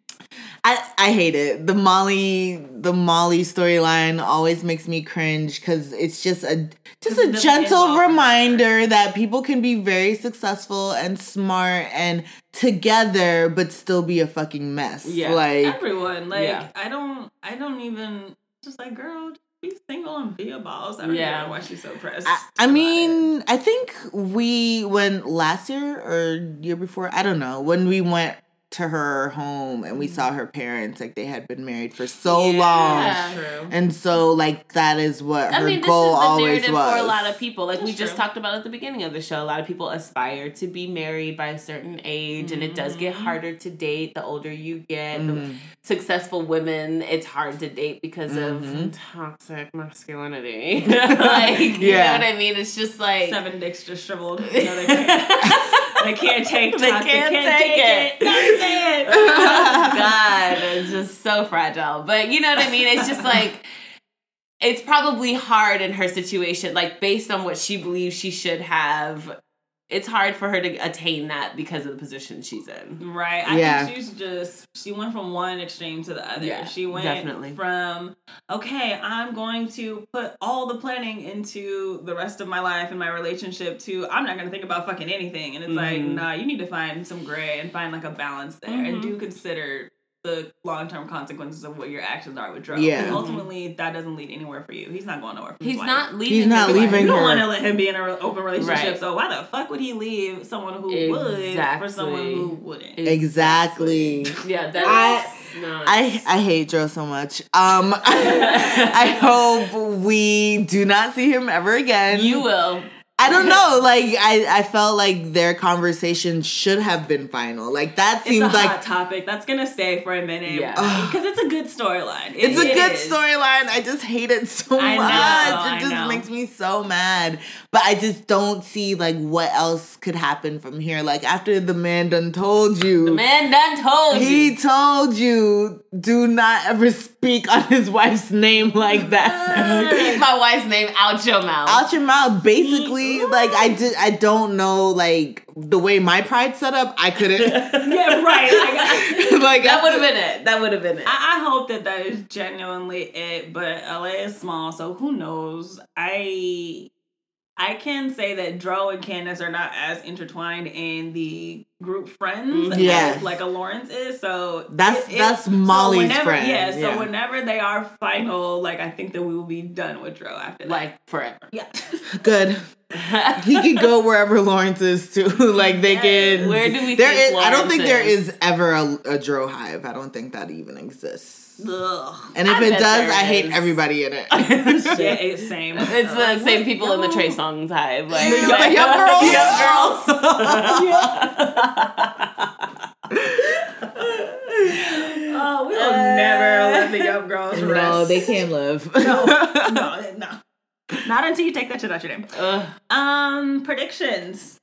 I, I hate it. The Molly the Molly storyline always makes me cringe because it's just a just a gentle reminder that people can be very successful and smart and together but still be a fucking mess. Yeah. Like Everyone, like Yeah. I don't. I don't even. Just like girl, be single and be a boss. I don't Yeah. know why she's so pressed. I, I mean, I think we went last year or year before, I don't know, when we went to her home and we saw her parents, like they had been married for so Mm-hmm. Yeah, long. True. And so, like, that is what I her mean, this goal is the always narrative was. for a lot of people. Like we That's just true. talked about at the beginning of the show, a lot of people aspire to be married by a certain age, and it does get Mhm. harder to date the older you get. The Mhm. successful women, it's hard to date because Mhm. of toxic masculinity. <laughs> <laughs> like, you Yeah. know what I mean? It's just like Seven dicks just shriveled. <laughs> They, can't, they take. They talk, can't they take can't it. take it. Not say it. <laughs> God, it's just so fragile. But you know what I mean? It's just like it's probably hard in her situation, like based on what she believes she should have. It's hard for her to attain that because of the position she's in. Right. I Yeah. think she's just she went from one extreme to the other. Yeah, she went definitely. from okay, I'm going to put all the planning into the rest of my life and my relationship to I'm not gonna think about fucking anything. And it's like, Mhm. nah, you need to find some gray and find like a balance there and Mhm. do consider the long term consequences of what your actions are with Dro. Yeah. Because ultimately that doesn't lead anywhere for you. He's not going nowhere for his He's wife. not leaving. He's not her leaving You don't want to let him be in an open relationship, Right. so why the fuck would he leave someone who would for someone who wouldn't? Exactly. Yeah, that I- is not. I, I hate Dro so much. Um, <laughs> I <laughs> hope we do not see him ever again. you will. I don't know. Like I, I felt like their conversation should have been final. Like that It's a seemed like hot topic that's gonna stay for a minute. Yeah. because it's a good storyline. It- it's a it good storyline. I just hate it so I know, much. I it just know. makes me so mad. But I just don't see like what else could happen from here. Like after the man done told you, The man done told you. he told you, do not ever speak on his wife's name like that. Keep my wife's name out your mouth. out your mouth basically like i did i don't know like the way my pride set up i couldn't <laughs> Yeah, right. Like, I, <laughs> like that would have been it. That would have been it. I, I hope that that is genuinely it. But LA is small, so who knows? I I can say that Dro and Candace are not as intertwined in the group friends mm-hmm. Yes. as like a Lawrence is. So That's- that's Molly's whenever, friend, Yeah. So yeah. whenever they are final, like I think that we will be done with Dro after that. Like forever. yeah. <laughs> Good. he could go <laughs> wherever Lawrence is too. <laughs> like they can. Where do we There think is. I don't Lawrence think there is? is ever a, a Dro hive. I don't think that even exists. Ugh. And if I it does, there I hate everybody in it. <laughs> <laughs> yeah, it's same. It's the same people in the Trey Songz hive. Like, The like- Yup <laughs> Girls? Yup Girls. Oh, we will never let the young girls rest. no, they can't live. no, no, no. Not until you take that shit out your name. Ugh. Um, predictions.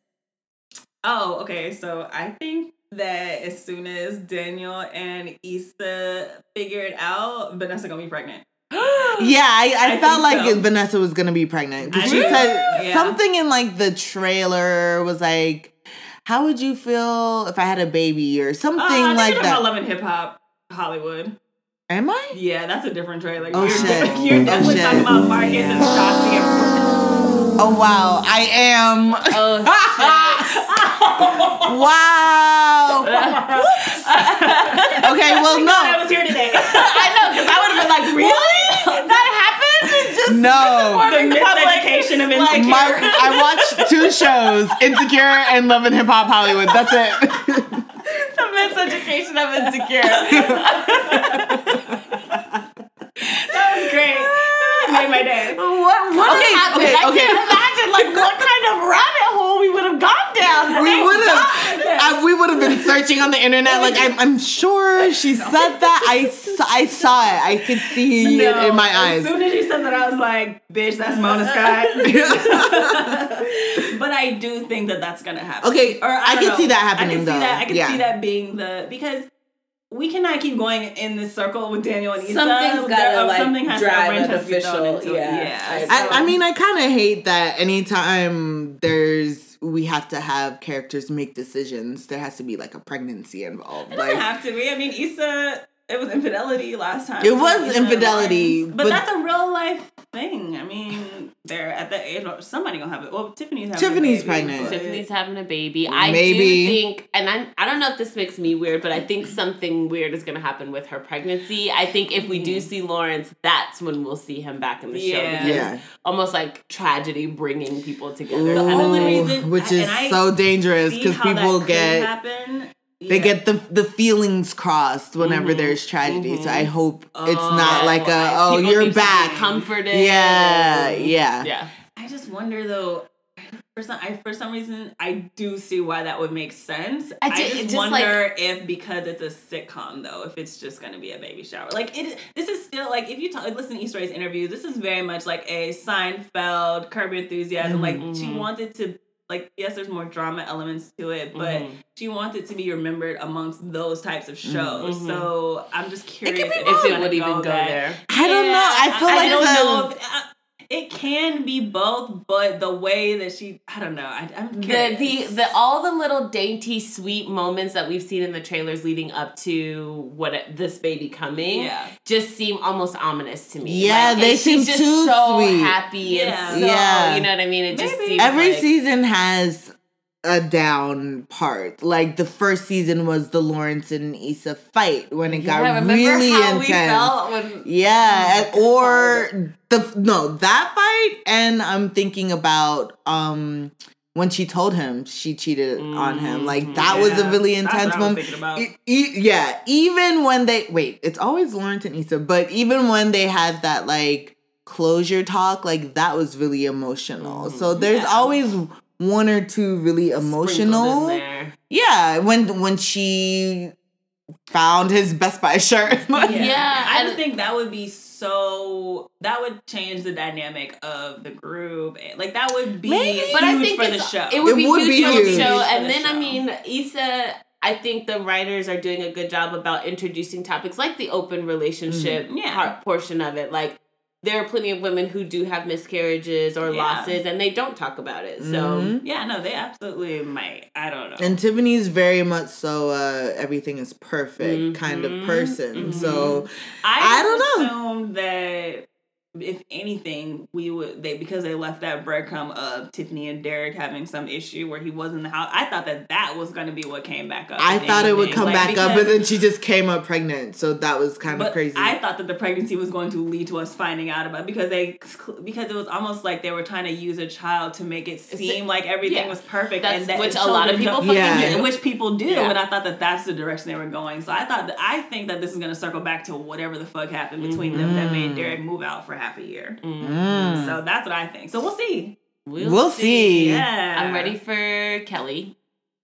Oh, okay. So I think that as soon as Daniel and Issa figure it out, Vanessa gonna be pregnant. <gasps> Yeah, I, I, I felt like so. Vanessa was gonna be pregnant because she said Yeah. something in like the trailer was like, "How would you feel if I had a baby?" or something uh, I think like that. about Love and Hip Hop Hollywood. Am I? Yeah, that's a different trailer. Oh, you're, shit. <laughs> you're Oh, definitely shit. talking about Marcus and Stassi and Oh wow, I am. Oh, <laughs> wow. okay, well <laughs> no. I was here today. <laughs> I know, because I would have been like, really? that happened? Just no. the miseducation of insecure. My, I <laughs> watched two shows, Insecure and Love and Hip Hop Hollywood. That's it. the miseducation of insecure. that was great. Made my day. what? What okay, happened? okay, Okay. Like <laughs> what kind of rabbit hole we would have gone down. We would have, we would have been searching on the internet. Like I'm, I'm sure she said that. I, saw, I saw it. I could see it in my eyes. As soon as you said that, I was like, "Bitch, that's Mona Scott." <laughs> but I do think that that's gonna happen. Okay, or I don't can see that happening, I can though. see that. I can Yeah. see that being the because we cannot keep going in this circle with Daniel and Issa. Something's There- gotta, oh, like, something has drive to, a wrench an be official- yeah. Yeah. I, I mean, I kind of hate that anytime there's we have to have characters make decisions. There has to be like a pregnancy involved. It Like doesn't have to be. I mean, Issa, it was infidelity last time. It was infidelity, but- but, that's a real life thing. I mean, they're at the age. Somebody gonna have it. Well, Tiffany's having Tiffany's a baby, pregnant. Tiffany's having a baby. I Maybe. do think, and I, I don't know if this makes me weird, but I think something weird is going to happen with her pregnancy. I think if we do mm-hmm. see Lawrence, that's when we'll see him back in the show. Yeah. Because Yeah. almost like tragedy bringing people together. The only reason- which and is I so dangerous because people get happen. They Yeah. get the the feelings crossed whenever Mhm. there's tragedy. So I Mhm. hope it's Oh, not like a oh People you're need to be back. comforted. Yeah, yeah. yeah. I just wonder though. For some, I, for some reason, I do see why that would make sense. I I, just, just, wonder if because it's a sitcom though, if it's just going to be a baby shower. Like it, this is still like if you talk, listen to Issa Rae's interviews, this is very much like a Seinfeld, Curb Your Enthusiasm. Like she Mhm. wanted to. Like yes, there's more drama elements to it, but Mhm. she wanted it to be remembered amongst those types of shows. Mhm. So I'm just curious be if, If it would even go that- there. I don't know. I feel I like don't the- know. If, uh, it can be both, but the way that she, I don't know. I, I'm The, curious. the the all the little dainty sweet moments that we've seen in the trailers leading up to what this baby coming Yeah. just seem almost ominous to me. Yeah, Like, they seem she's just too so sweet. happy Yeah. and so Yeah. you know what I mean. It just Maybe. seems Every like, season has a down part. Like the first season was the Lawrence and Issa fight when it Yeah, got really how intense. when Yeah, Oh, or the no that fight, and I'm thinking about um when she told him she cheated on him. Like that was a Mm-hmm. Really intense what I was moment. E- e- yeah, even when they wait, it's always Lawrence and Issa, but even when they had that like closure talk, like that was really emotional. So there's Mm-hmm. Yeah. always one or two really emotional. Yeah, when when she found his Best Buy shirt. <laughs> yeah. Yeah, I just think that would be so. That would change the dynamic of the group. Like that would be Maybe. huge But I think for the show. It would It be would huge be for huge. the show. For And the then I mean, Issa, I think the writers are doing a good job about introducing topics like the open relationship Mhm. Yeah. part, portion of it. Like there are plenty of women who do have miscarriages or Yeah. losses, and they don't talk about it. So. Mhm. yeah, no, they absolutely might. I don't know. And Tiffany's very much so uh everything is perfect kind of Mhm, person. mhm. So I, I don't know. Assumed that if anything, we would they because they left that breadcrumb of Tiffany and Derek having some issue where he wasn't in the house. I thought that that was going to be what came back up. I thought it would come Like, back up, but then she just came up pregnant, so that was kind of but crazy. I thought that the pregnancy was going to lead to us finding out about because they because it was almost like they were trying to use a child to make it seem like everything yeah. was perfect That's and that which a lot of people don't- Yeah. do. which people do Yeah. and I thought that that's the direction they were going so I thought that I think that this is going to circle back to whatever the fuck happened mm-hmm. between them that made Derek move out for half a year Mm. so that's what I think so we'll see We'll see. yeah I'm ready for Kelli.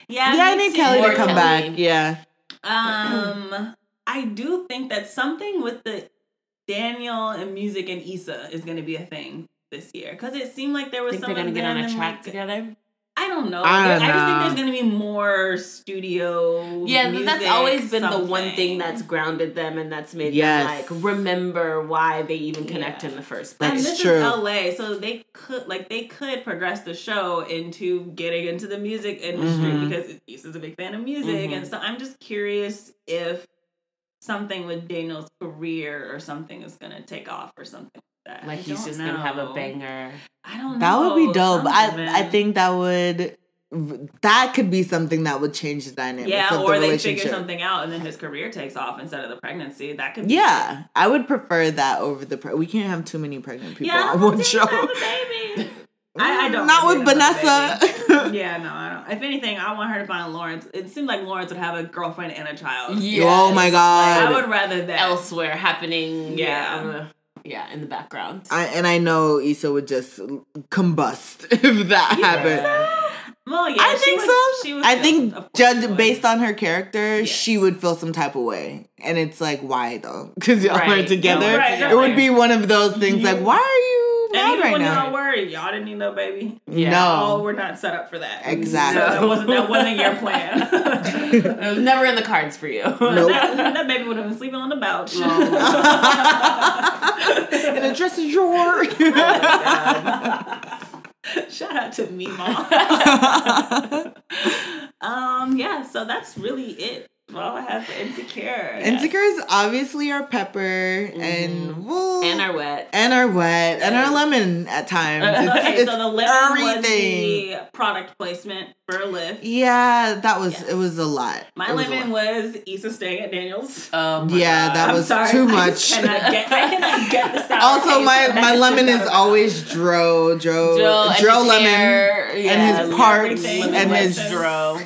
yeah yeah, I need. Kelli to come Kelli. back. Yeah. Um, <clears throat> I do think that something with the Daniel and music and Issa is going to be a thing this year because it seemed like there was Think some they're gonna of get on a track like, together? I don't know. I don't I just think there's going to be more studio. Yeah, but that's always been the one thing that's grounded them and that's made Yes. them like remember why they even connect Yeah. in the first place. That's this true. is LA, so they could like they could progress the show into getting into the music industry Mhm. because Issa's a big fan of music, Mhm. and so I'm just curious if something with Daniel's career or something is gonna take off or something like that. Like I he's don't just gonna have a banger. I don't know. That would be dope. something, I I think that would that could be something that would change the dynamics yeah, of or the they relationship. figure something out and then his career takes off instead of the pregnancy. That could be Yeah, I would prefer that over the. Pre- we can't have too many pregnant people Yeah, on I one don't show. I baby. <laughs> I, I don't. Not with Dana to have a Vanessa. <laughs> yeah, no, I don't. If anything, I want her to find Lawrence. It seemed like Lawrence would have a girlfriend and a child. Oh my god! I would rather that. Elsewhere happening, yeah, Yeah. On the- yeah, in the background. I, and I know Issa would just combust <laughs> if that happened. Well, yeah, I she think would- so. She would I think some- of course she judged based on her character, Yes. she would feel some type of way, and it's like, why though? <laughs> Because y'all Right. are together. Yeah, right, it would be one of those things like, why are you And mad even right when now? y'all worried, y'all didn't need no baby. Yeah. Oh, No, we're not set up for that. Exactly. So that wasn't that wasn't your <laughs> plan. It was never in the cards for you. Nope. that, that baby would have been sleeping on the couch. <laughs> in a dressing drawer. <laughs> Shout out to me, mom. um, yeah, so that's really it. All I have for insecure. I guess. Insecure is obviously our pepper, mm-hmm. and well, and our wet. and our wet, and our lemon at times. It's, <laughs> okay, it's so the lemon was the product placement for Lyft. Yeah, that was Yes. it. Was a lot. My It was lemon lot. was Issa staying at Daniels. Oh my Yeah, God. that I'm was sorry, too much. just cannot get, I cannot get the <laughs> sour Also, my my lemon is out always Dro, Dro, Dro and Dro lemon, hair, yeah, and his parts, everything, and his. Dro.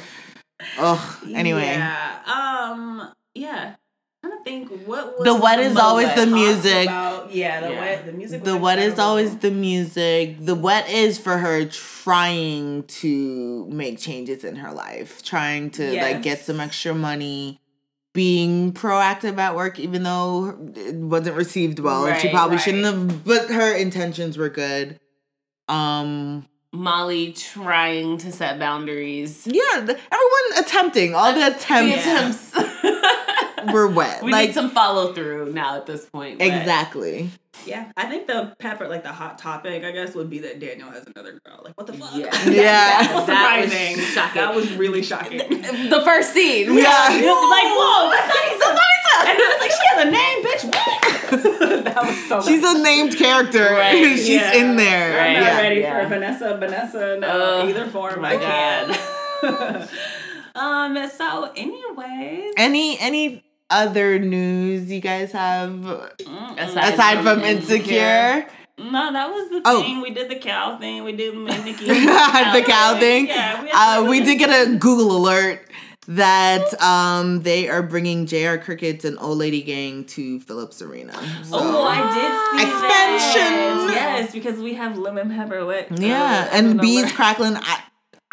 Ugh. Anyway, Yeah. Um. Yeah. I'm trying to think what was The what is most always the music. About. Yeah. The Yeah. wet. The music. was the what is incredible. always the music. The what is for her trying to make changes in her life, trying to like get some extra money. Being proactive at work, even though it wasn't received well, and she probably right. shouldn't have. But her intentions were good. Um, Molly trying to set boundaries. yeah, everyone attempting. All the The attempts attempts. <laughs> were wet. we like need some follow through now at this point. but- exactly. Yeah. I think the pepper, like the hot topic, I guess, would be that Daniel has another girl. Like, what the fuck? Yeah. <laughs> Yeah. that was That was surprising. shocking. That was really shocking. <laughs> The first scene. Yeah. It was like, whoa, that's not Issa. And it was like, she has a name, bitch. What? <laughs> that was so. She's a named character. Right, She's Yeah. in there. I'm not yeah. ready yeah. for Vanessa. Vanessa, no, Ugh, either form. I can't. um. So, anyways, Any any other news you guys have. Aside aside from from insecure? no, that was the Oh. thing. We did the cow thing. We did <laughs> Nicki. the cow thing. Yeah, we Uh, we did get a Google alert that um they are bringing J.R. Crickets and Old Lady Gang to Phillips Arena. So, Oh, I did see Expansion. that. Yes, because we have lemon pepper wet. uh, yeah, I and Bees where- Crackling. I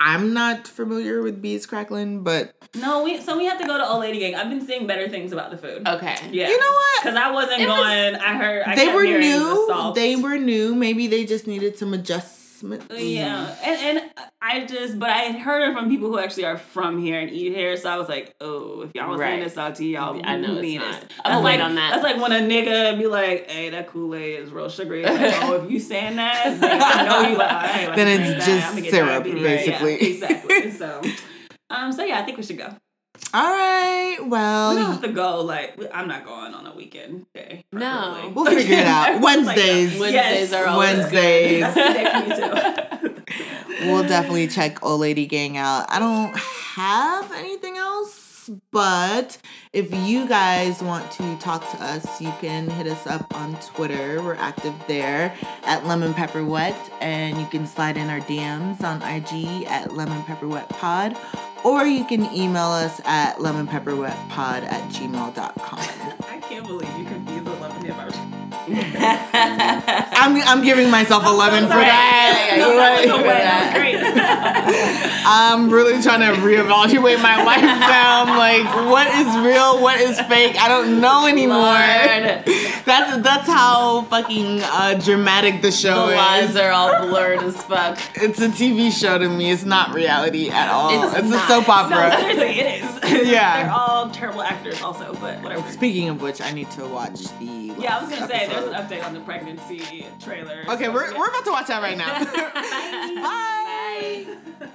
I'm not familiar with Bees Crackling, but No, we so we have to go to Old Lady Gang. I've been seeing better things about the food. Okay. Yeah, you know what? Because I wasn't It was- going. I heard I they kept were hearing the new. salt. They were new. Maybe they just needed some adjustments. Yeah, and and I just, but I had heard it from people who actually are from here and eat here, so I was like, oh, if y'all was saying this out to y'all I know it's mean not. it. I'm That's wait like on that. That's like when a nigga be like, hey, that Kool Aid is real sugary. It's like, oh, if you saying that, then I know you like. I ain't like Then it's drink that. just I'ma syrup, basically. Yeah, exactly. So, um, so yeah, I think we should go. All right. Well, we don't have to go. Like I'm not going on a weekend day. No. we'll figure it out. Wednesdays. <laughs> Like, Wednesdays Yes. are always Wednesdays. <laughs> Thank we'll definitely check Old Lady Gang out. I don't have anything else, but if you guys want to talk to us, you can hit us up on Twitter. We're active there at Lemon Pepper Wet, and you can slide in our DMs on IG at Lemon Pepper Wet Pod, or you can email us at lemonpepperwetpod at gmail.com. <laughs> I can't believe you lemon hip. <laughs> I'm, I'm giving myself 11 for that. No, that was Like- a win. That. <laughs> I'm really trying to reevaluate my life now. I'm like, what is real? What is fake? I don't know anymore. Lord. <laughs> That's that's how fucking uh, dramatic the The show lines is. are all blurred as fuck. It's a TV show to me. It's not reality at all. It's It's, a soap No, opera. seriously, it is. Yeah. They're all terrible actors, also, but whatever. Speaking of which, I need to watch the. Yeah, I was gonna last say there's an update on the pregnancy trailer. Okay, so we're, yeah. we're about to watch that right now. <laughs> Bye. Bye.